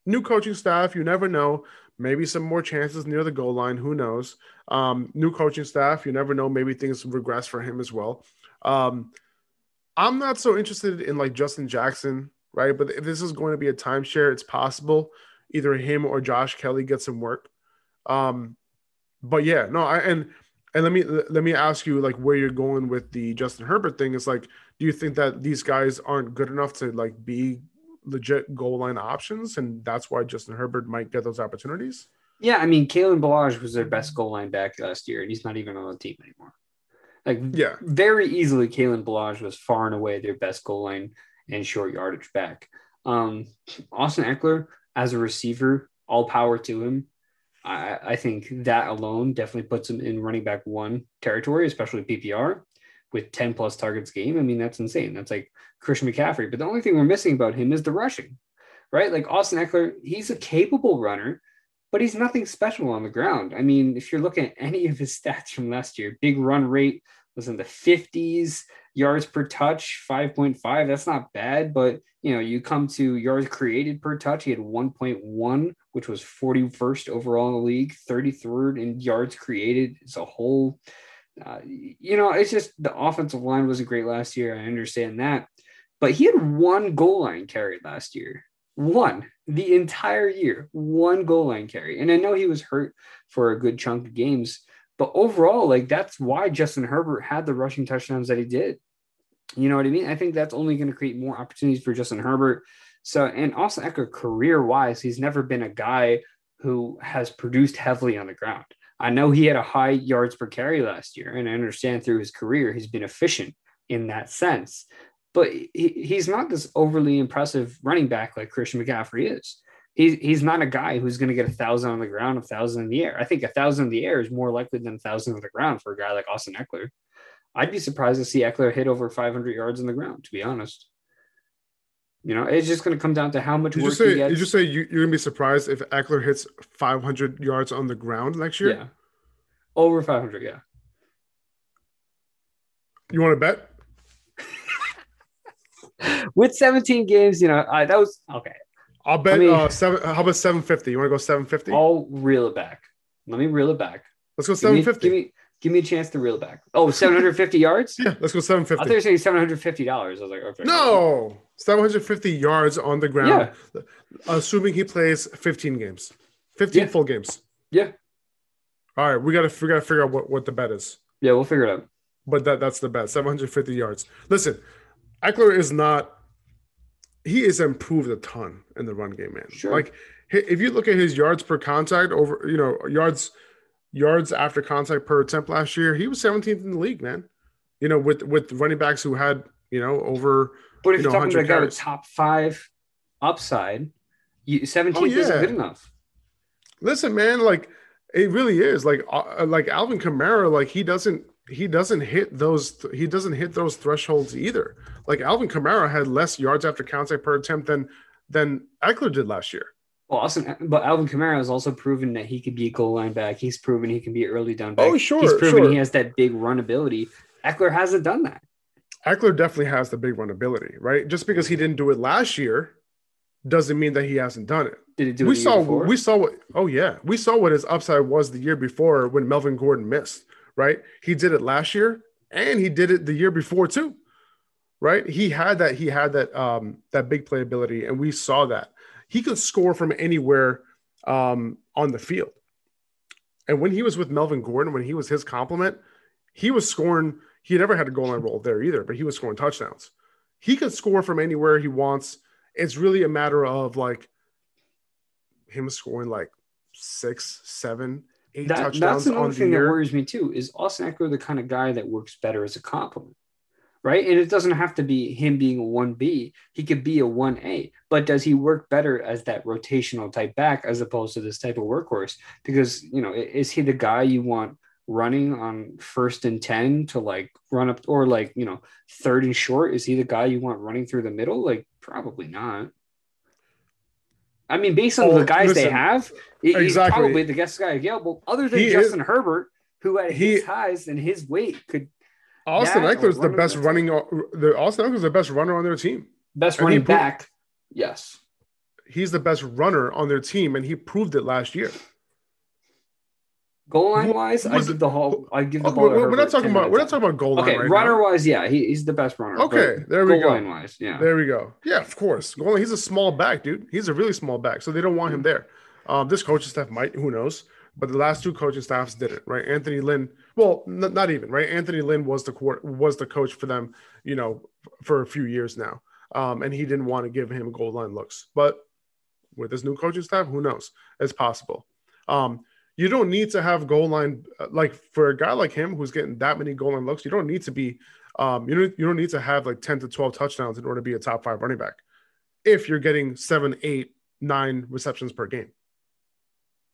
S2: new coaching staff, you never know. Maybe some more chances near the goal line. Who knows? Um, new coaching staff, you never know. Maybe things regress for him as well. Um, I'm not so interested in like Justin Jackson, right? But if this is going to be a timeshare, it's possible either him or Josh Kelley get some work. Um, but yeah, no, I and and let me let me ask you like where you're going with the Justin Herbert thing. Is like, do you think that these guys aren't good enough to like be legit goal line options, and that's why Justin Herbert might get those opportunities?
S3: Yeah, I mean, Kalen Ballage was their best goal line back last year, and he's not even on the team anymore. Like,
S2: Yeah,
S3: very easily, Kalen Ballage was far and away their best goal line and short yardage back. Um, Austin Ekeler, as a receiver, all power to him. I, I think that alone definitely puts him in running back one territory, especially PPR with 10 plus targets game. I mean, that's insane. That's like Christian McCaffrey. But the only thing we're missing about him is the rushing, right? Like Austin Ekeler, he's a capable runner, but he's nothing special on the ground. I mean, if you're looking at any of his stats from last year, big run rate was in the 50s, yards per touch, 5.5. That's not bad, but you know, you come to yards created per touch, he had 1.1, which was 41st overall in the league, 33rd in yards created as a whole. Uh, you know, it's just the offensive line wasn't great last year. I understand that, but he had one goal line carry last year. One the entire year, one goal line carry. And I know he was hurt for a good chunk of games, but overall, like that's why Justin Herbert had the rushing touchdowns that he did. You know what I mean? I think that's only going to create more opportunities for Justin Herbert. So, and Austin Ekeler, career wise, he's never been a guy who has produced heavily on the ground. I know he had a high yards per carry last year, and I understand through his career he's been efficient in that sense. But he, he's not this overly impressive running back like Christian McCaffrey is. He's, he's not a guy who's going to get a thousand on the ground, a thousand in the air. I think a thousand in the air is more likely than a thousand on the ground for a guy like Austin Ekeler. I'd be surprised to see Ekeler hit over 500 yards on the ground, to be honest. You know, it's just going to come down to how much
S2: Did
S3: work
S2: you say?
S3: he gets.
S2: Did you say you, you're gonna be surprised if Ekeler hits 500 yards on the ground next year?
S3: yeah, over 500. Yeah,
S2: You want to bet?
S3: with 17 games, you know, I, that was okay.
S2: I'll bet.
S3: mean-
S2: uh, seven. How about 750? You want to go 750?
S3: I'll reel it back. Let me reel it back.
S2: Let's go
S3: Give me,
S2: 750.
S3: give me, give me a chance to reel it back. Oh, 750 yards.
S2: yeah, let's go 750.
S3: I thought you
S2: 750.
S3: were saying 750 dollars. I was like, okay,
S2: No, 750 yards on the ground, assuming he plays 15 games, 15
S3: Yeah.
S2: full games.
S3: yeah,
S2: All right, we gotta we gotta figure out what, what the bet is,
S3: yeah, we'll figure it out.
S2: but that that's the bet. 750 yards. Listen, Ekeler is not. He is improved a ton in the run game, man.
S3: Sure.
S2: Like if you look at his yards per contact over, you know, yards yards after contact per attempt last year, he was 17th in the league, man. You know, with with running backs who had you know over
S3: But if
S2: You
S3: you're
S2: know,
S3: talking about a guy with top five upside, you, 17th
S2: Oh, yeah.
S3: isn't good enough.
S2: Listen, man, like it really is. Like uh, like Alvin Kamara, like he doesn't he doesn't hit those he doesn't hit those thresholds either. Like Alvin Kamara had less yards after contact per attempt than than Ekeler did last year.
S3: Well, Austin, but Alvin Kamara has also proven that he could be a goal line back. He's proven he can be early down back.
S2: Oh, sure,
S3: He's proven
S2: sure.
S3: he has that big run ability. Ekeler hasn't done that.
S2: Ekeler definitely has the big run ability, right? Just because he didn't do it last year doesn't mean that he hasn't done it.
S3: Did it do
S2: we
S3: year
S2: saw we saw what oh yeah. We saw what his upside was the year before when Melvin Gordon missed right? He did it last year and he did it the year before too right? He had that he had that um that big playability and we saw that. He could score from anywhere um on the field. And when he was with Melvin Gordon when he was his complement he was scoring he never had a goal line role there either but he was scoring touchdowns he could score from anywhere he wants it's really a matter of like him scoring like six, seven, eight
S3: That,
S2: touchdowns
S3: that's
S2: on
S3: another
S2: the only
S3: thing that worries me too. Is Austin Ekeler the kind of guy that works better as a complement? Right. And it doesn't have to be him being a 1B. He could be a 1A. But does he work better as that rotational type back as opposed to this type of workhorse? Because, you know, is he the guy you want running on first and 10 to like run up or like, you know, third and short? Is he the guy you want running through the middle? Like, probably not. I mean, based on the guys they have, he- he's
S2: exactly.
S3: probably the best guy available, other than
S2: He is-
S3: Justin Herbert, who at
S2: He-
S3: his highs and his weight could
S2: Austin Ekeler's the best running. The Austin Ekeler's the best runner on their team.
S3: best
S2: And
S3: running
S2: proved-
S3: back. Yes.
S2: He's the best runner on their team, and he proved it last year.
S3: Goal line wise, I give the whole. I give the
S2: Oh,
S3: ball.
S2: we're, we're not talking about. We're not talking about goal line
S3: Okay,
S2: right
S3: runner wise, yeah, he, he's the best runner.
S2: Okay, there we
S3: goal
S2: go.
S3: line wise, yeah.
S2: There we go. Yeah, of course. Goal line, he's a small back, dude. He's a really small back, so they don't want him there. Um, this coaching staff might, who knows? But the last two coaching staffs did it right? Anthony Lynn, well, n- not even, right? Anthony Lynn was the court, was the coach for them, you know, for a few years now, um, and he didn't want to give him goal line looks. But with this new coaching staff, who knows? It's possible. Um, you don't need to have goal line uh, like for a guy like him who's getting that many goal line looks. You don't need to be, um, you don't you don't need to have like ten to twelve touchdowns in order to be a top five running back. If you're getting seven, eight, nine receptions per game,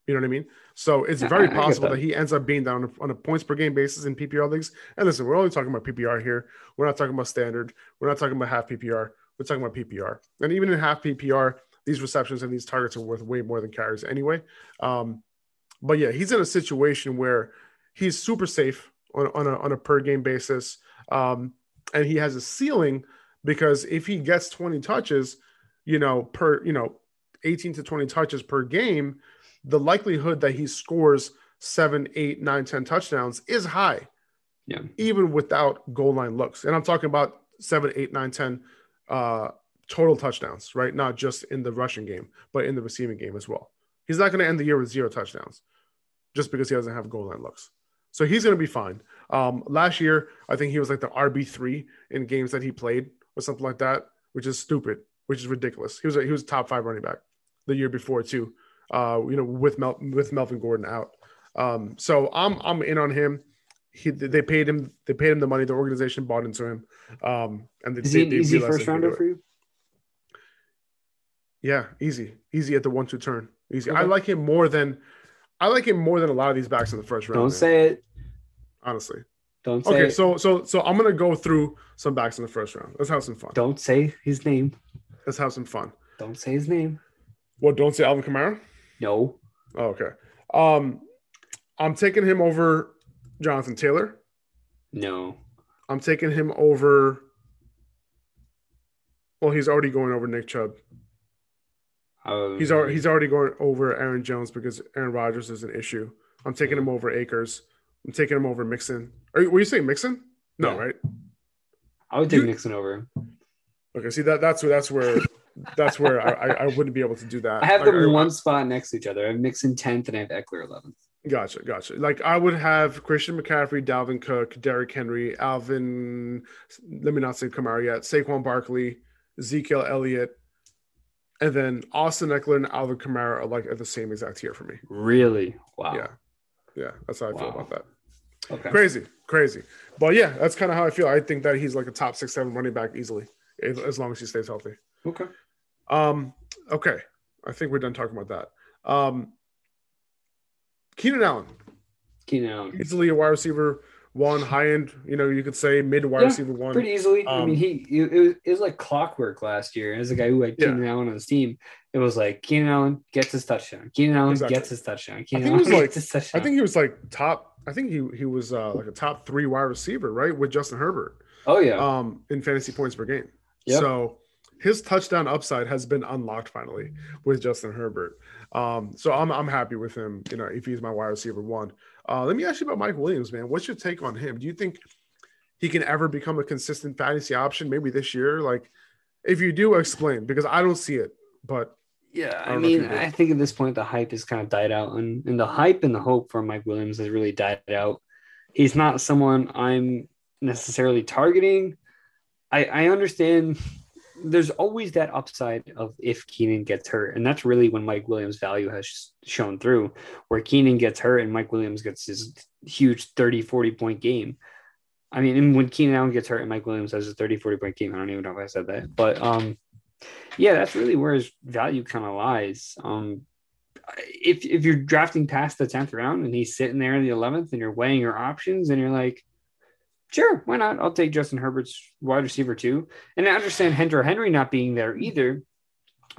S2: you know what I mean. So it's very
S3: I- I
S2: possible
S3: that.
S2: that. he ends up being down on a, on a points per game basis in PPR leagues. And listen, we're only talking about PPR here. We're not talking about standard. We're not talking about half PPR. We're talking about PPR. And even in half PPR, these receptions and these targets are worth way more than carries anyway. Um, but yeah, he's in a situation where he's super safe on, on, a, on a per game basis. Um, and he has a ceiling because if he gets 20 touches, you know, per, you know, 18 to 20 touches per game, the likelihood that he scores seven, eight, nine, 10 touchdowns is high,
S3: Yeah.
S2: even without goal line looks. And I'm talking about seven, eight, nine, 10 uh, total touchdowns, right? Not just in the rushing game, but in the receiving game as well. He's not going to end the year with zero touchdowns just because he doesn't have goal line looks. So he's going to be fine. Um, last year, I think he was like the RB3 in games that he played or something like that, which is stupid, which is ridiculous. He was a, he was a top five running back the year before too. Uh, you know, with Mel, with Melvin Gordon out. Um, so I'm I'm in on him. He they paid him they paid him the money. The organization bought into him. Um, and they,
S3: Is he
S2: they- they
S3: easy first rounder for you?
S2: Yeah, easy, easy at the one two turn. Easy. I like him more than I like him more than a lot of these backs in the first round.
S3: Don't
S2: man,
S3: say it.
S2: honestly.
S3: Don't say
S2: Okay,
S3: it.
S2: so so so I'm gonna go through some backs in the first round. Let's have some fun.
S3: Don't say his name.
S2: Let's have some fun.
S3: Don't say his name.
S2: What? Don't say Alvin Kamara.
S3: No.
S2: Oh, okay. Um, I'm taking him over Jonathan Taylor.
S3: No.
S2: I'm taking him over. Well, he's already going over Nick Chubb.
S3: Um,
S2: He's already he's already going over Aaron Jones because Aaron Rodgers is an issue. I'm taking him over Akers. I'm taking him over Mixon. Are you, were you saying Mixon? No,
S3: Yeah.
S2: right?
S3: I would take
S2: you-
S3: Mixon over.
S2: Okay, see that that's where that's where that's where I, I, wouldn't be able to do that.
S3: I have
S2: Like,
S3: them in one spot next to each other. I have Mixon 10th and I have Ekeler 11th.
S2: Gotcha, gotcha. Like I would have Christian McCaffrey, Dalvin Cook, Derrick Henry, Alvin. Let me not say Kamara yet. Saquon Barkley, Ezekiel Elliott, and then Austin Ekeler and Alvin Kamara are like at the same exact tier for me.
S3: Really? Wow.
S2: Yeah, yeah, that's how I feel about that.
S3: Okay.
S2: Crazy, crazy. But yeah, that's kind of how I feel. I think that he's like a top six, seven running back easily, as as long as he stays healthy.
S3: Okay.
S2: Um, okay, I think we're done talking about that. Um, Keenan Allen.
S3: Keenan Allen.
S2: easily a wide receiver one, high end, you know, you could say mid wide
S3: Yeah,
S2: receiver one.
S3: Pretty easily. I
S2: Um,
S3: mean, he it, was, it was like clockwork last year. As a guy who had
S2: Yeah.
S3: Keenan Allen on his team, it was like Keenan Allen gets his touchdown. Keenan Allen
S2: Exactly.
S3: gets his touchdown. Keenan Allen
S2: was like-
S3: gets his touchdown.
S2: I think he was like top. I think he he was uh, like a top three wide receiver, right, with Justin Herbert,
S3: oh yeah.
S2: um, in fantasy points per game.
S3: Yep.
S2: So his touchdown upside has been unlocked finally with Justin Herbert. Um, so I'm I'm happy with him. You know, if he's my wide receiver one. Uh, let me ask you about Mike Williams, man. What's your take on him? Do you think he can ever become a consistent fantasy option? Maybe this year. Like, if you do, explain because I don't see it. But
S3: Yeah,
S2: I
S3: I,
S2: don't know if
S3: mean. I think at this point the hype has kind of died out, and, and the hype and the hope for Mike Williams has really died out. He's not someone I'm necessarily targeting. I, I understand there's always that upside of if Keenan gets hurt. And that's really when Mike Williams' value has shown through, where Keenan gets hurt and Mike Williams gets his huge 30, 40 point game. I mean, and when Keenan Allen gets hurt and Mike Williams has a 30, 40 point game, I don't even know if I said that. But um, yeah, that's really where his value kind of lies. Um, if, if you're drafting past the 10th round and he's sitting there in the 11th and you're weighing your options and you're like, sure, why not? I'll take Justin Herbert's wide receiver too. And I understand Hunter Henry not being there either.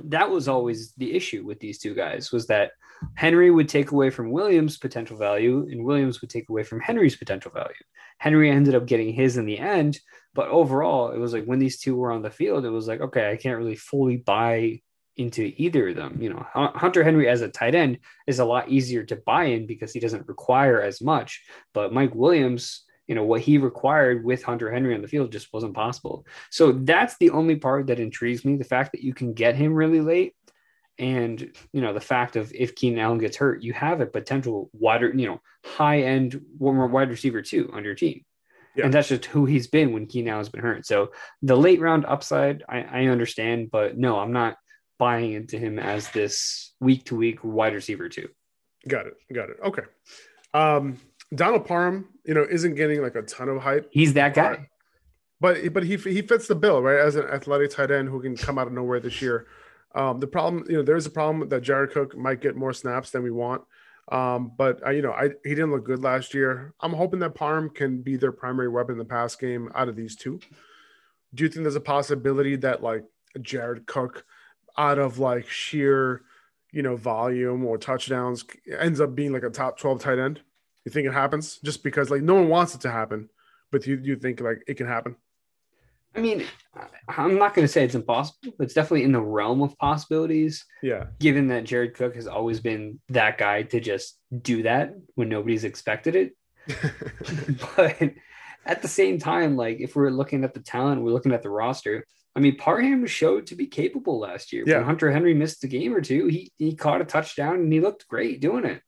S3: That was always the issue with these two guys was that Henry would take away from Williams' potential value and Williams would take away from Henry's potential value. Henry ended up getting his in the end, but overall, it was like when these two were on the field, it was like, okay, I can't really fully buy into either of them. You know, Hunter Henry as a tight end is a lot easier to buy in because he doesn't require as much, but Mike Williams you know what he required with Hunter Henry on the field just wasn't possible. So that's the only part that intrigues me: the fact that you can get him really late, and you know the fact of if Keenan Allen gets hurt, you have a potential wider, you know, high end wide receiver too on your team. Yeah. And that's just who he's been when Keenan Allen's been hurt. So the late round upside, I, I understand, but no, I'm not buying into him as this week to week wide receiver too.
S2: Got it. Got it. Okay. Um, Donald Parham, you know, isn't getting like a ton of hype.
S3: He's that guy.
S2: But but he he fits the bill, right? As an athletic tight end who can come out of nowhere this year. Um, the problem, you know, there's a problem that Jared Cook might get more snaps than we want. Um, but uh, you know, I he didn't look good last year. I'm hoping that Parham can be their primary weapon in the pass game out of these two. Do you think there's a possibility that like Jared Cook, out of like sheer, you know, volume or touchdowns, ends up being like a top 12 tight end? You think it happens just because like no one wants it to happen, but you you think like it can happen?
S3: I mean, I'm not going to say it's impossible, but it's definitely in the realm of possibilities.
S2: Yeah.
S3: Given that Jared Cook has always been that guy to just do that when nobody's expected it. but at the same time, like if we're looking at the talent, we're looking at the roster. I mean, Parham showed to be capable last year. Yeah. When Hunter Henry missed a game or two, he he caught a touchdown and he looked great doing it.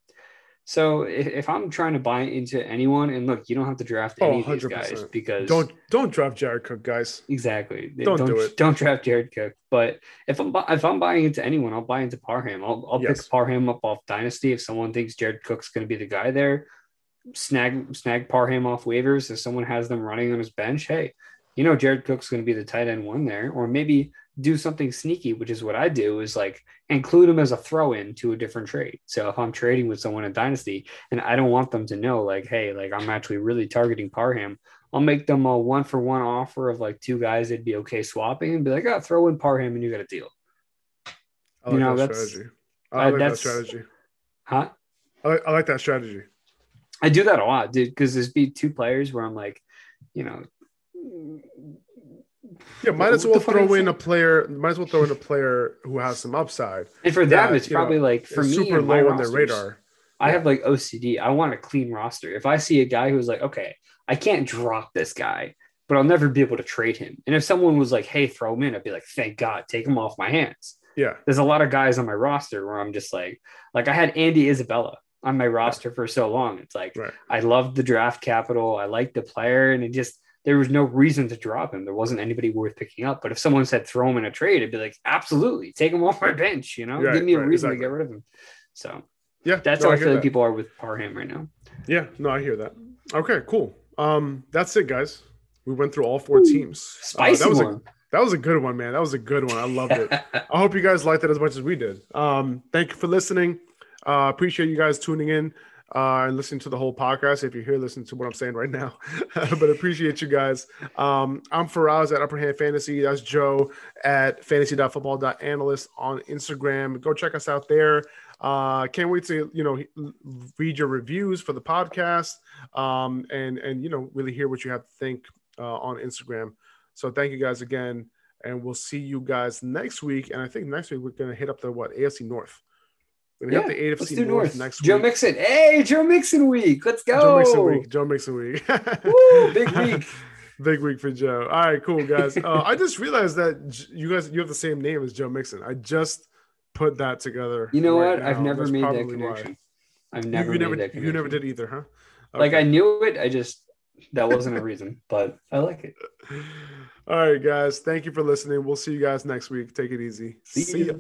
S3: So if, if, I'm trying to buy into anyone, and look, you don't have to draft oh, any oh, of these guys because
S2: don't don't draft Jared Cook, guys.
S3: Exactly.
S2: Don't, don't do it.
S3: Don't draft Jared Cook. But if I'm if I'm buying into anyone, I'll buy into Parham. I'll I'll yes. pick Parham up off Dynasty if someone thinks Jared Cook's going to be the guy there. Snag snag Parham off waivers if someone has them running on his bench. Hey, you know Jared Cook's going to be the tight end one there, or maybe do something sneaky, which is what I do, is like include them as a throw in to a different trade. So if I'm trading with someone in Dynasty and I don't want them to know, like, hey, like I'm actually really targeting Parham, I'll make them a one for one offer of like two guys they'd be okay swapping and be like, oh, throw in Parham and you got a deal.
S2: I like you know, that that's, strategy. I uh, like that strategy.
S3: Huh?
S2: I like, I like that strategy.
S3: I do that a lot, dude, because there's be two players where I'm like, you know,
S2: yeah, might as well throw in a player. Might as well throw in a player who has some upside.
S3: And for them, that, it's probably know, like for me, super low on their radar. I have like OCD. I want a clean roster. If I see a guy who's like, okay, I can't drop this guy, but I'll never be able to trade him. And if someone was like, hey, throw him in, I'd be like, thank God, take him off my hands.
S2: Yeah.
S3: There's a lot of guys on my roster where I'm just like, like I had Andy Isabella on my roster for so long. It's like right. I loved the draft capital. I liked the player, and it just there was no reason to drop him. There wasn't anybody worth picking up. But if someone said throw him in a trade, I'd be like, absolutely, take him off my bench. You know, right, give me a right, reason exactly. to get rid of him. So
S2: yeah,
S3: that's no, how I, I feel like people are with Parham right now.
S2: Yeah, no, I hear that. Okay, cool. Um, that's it, guys. We went through all four Ooh, teams.
S3: Spicy
S2: uh, that was
S3: one.
S2: A, that was a good one, man. That was a good one. I loved it. I hope you guys liked it as much as we did. Um, thank you for listening. Uh, appreciate you guys tuning in uh, and listening to the whole podcast. If you're here, listen to what I'm saying right now. but appreciate you guys. Um, I'm Faraz at Upper Hand Fantasy. That's Joe at fantasy.football.analyst on Instagram. Go check us out there. Uh, can't wait to you know read your reviews for the podcast um, and and you know really hear what you have to think uh, on Instagram. So thank you guys again, and we'll see you guys next week. And I think next week we're gonna hit up the what AFC North. We yeah, got the AFC let's do North, North next
S3: Joe week. Joe Mixon. Hey, Joe Mixon week. Let's go.
S2: Joe Mixon week. Joe Mixon week.
S3: Woo, big week.
S2: big week for Joe. All right, cool guys. Uh, I just realized that you guys you have the same name as Joe Mixon. I just put that together.
S3: You know right what? Now. I've never That's made that connection. Why. I've never
S2: you, you never,
S3: that connection.
S2: You never did either, huh?
S3: Okay. Like I knew it. I just that wasn't a reason, but I like it.
S2: All right, guys. Thank you for listening. We'll see you guys next week. Take it easy.
S3: See
S2: see
S3: ya.
S2: ya.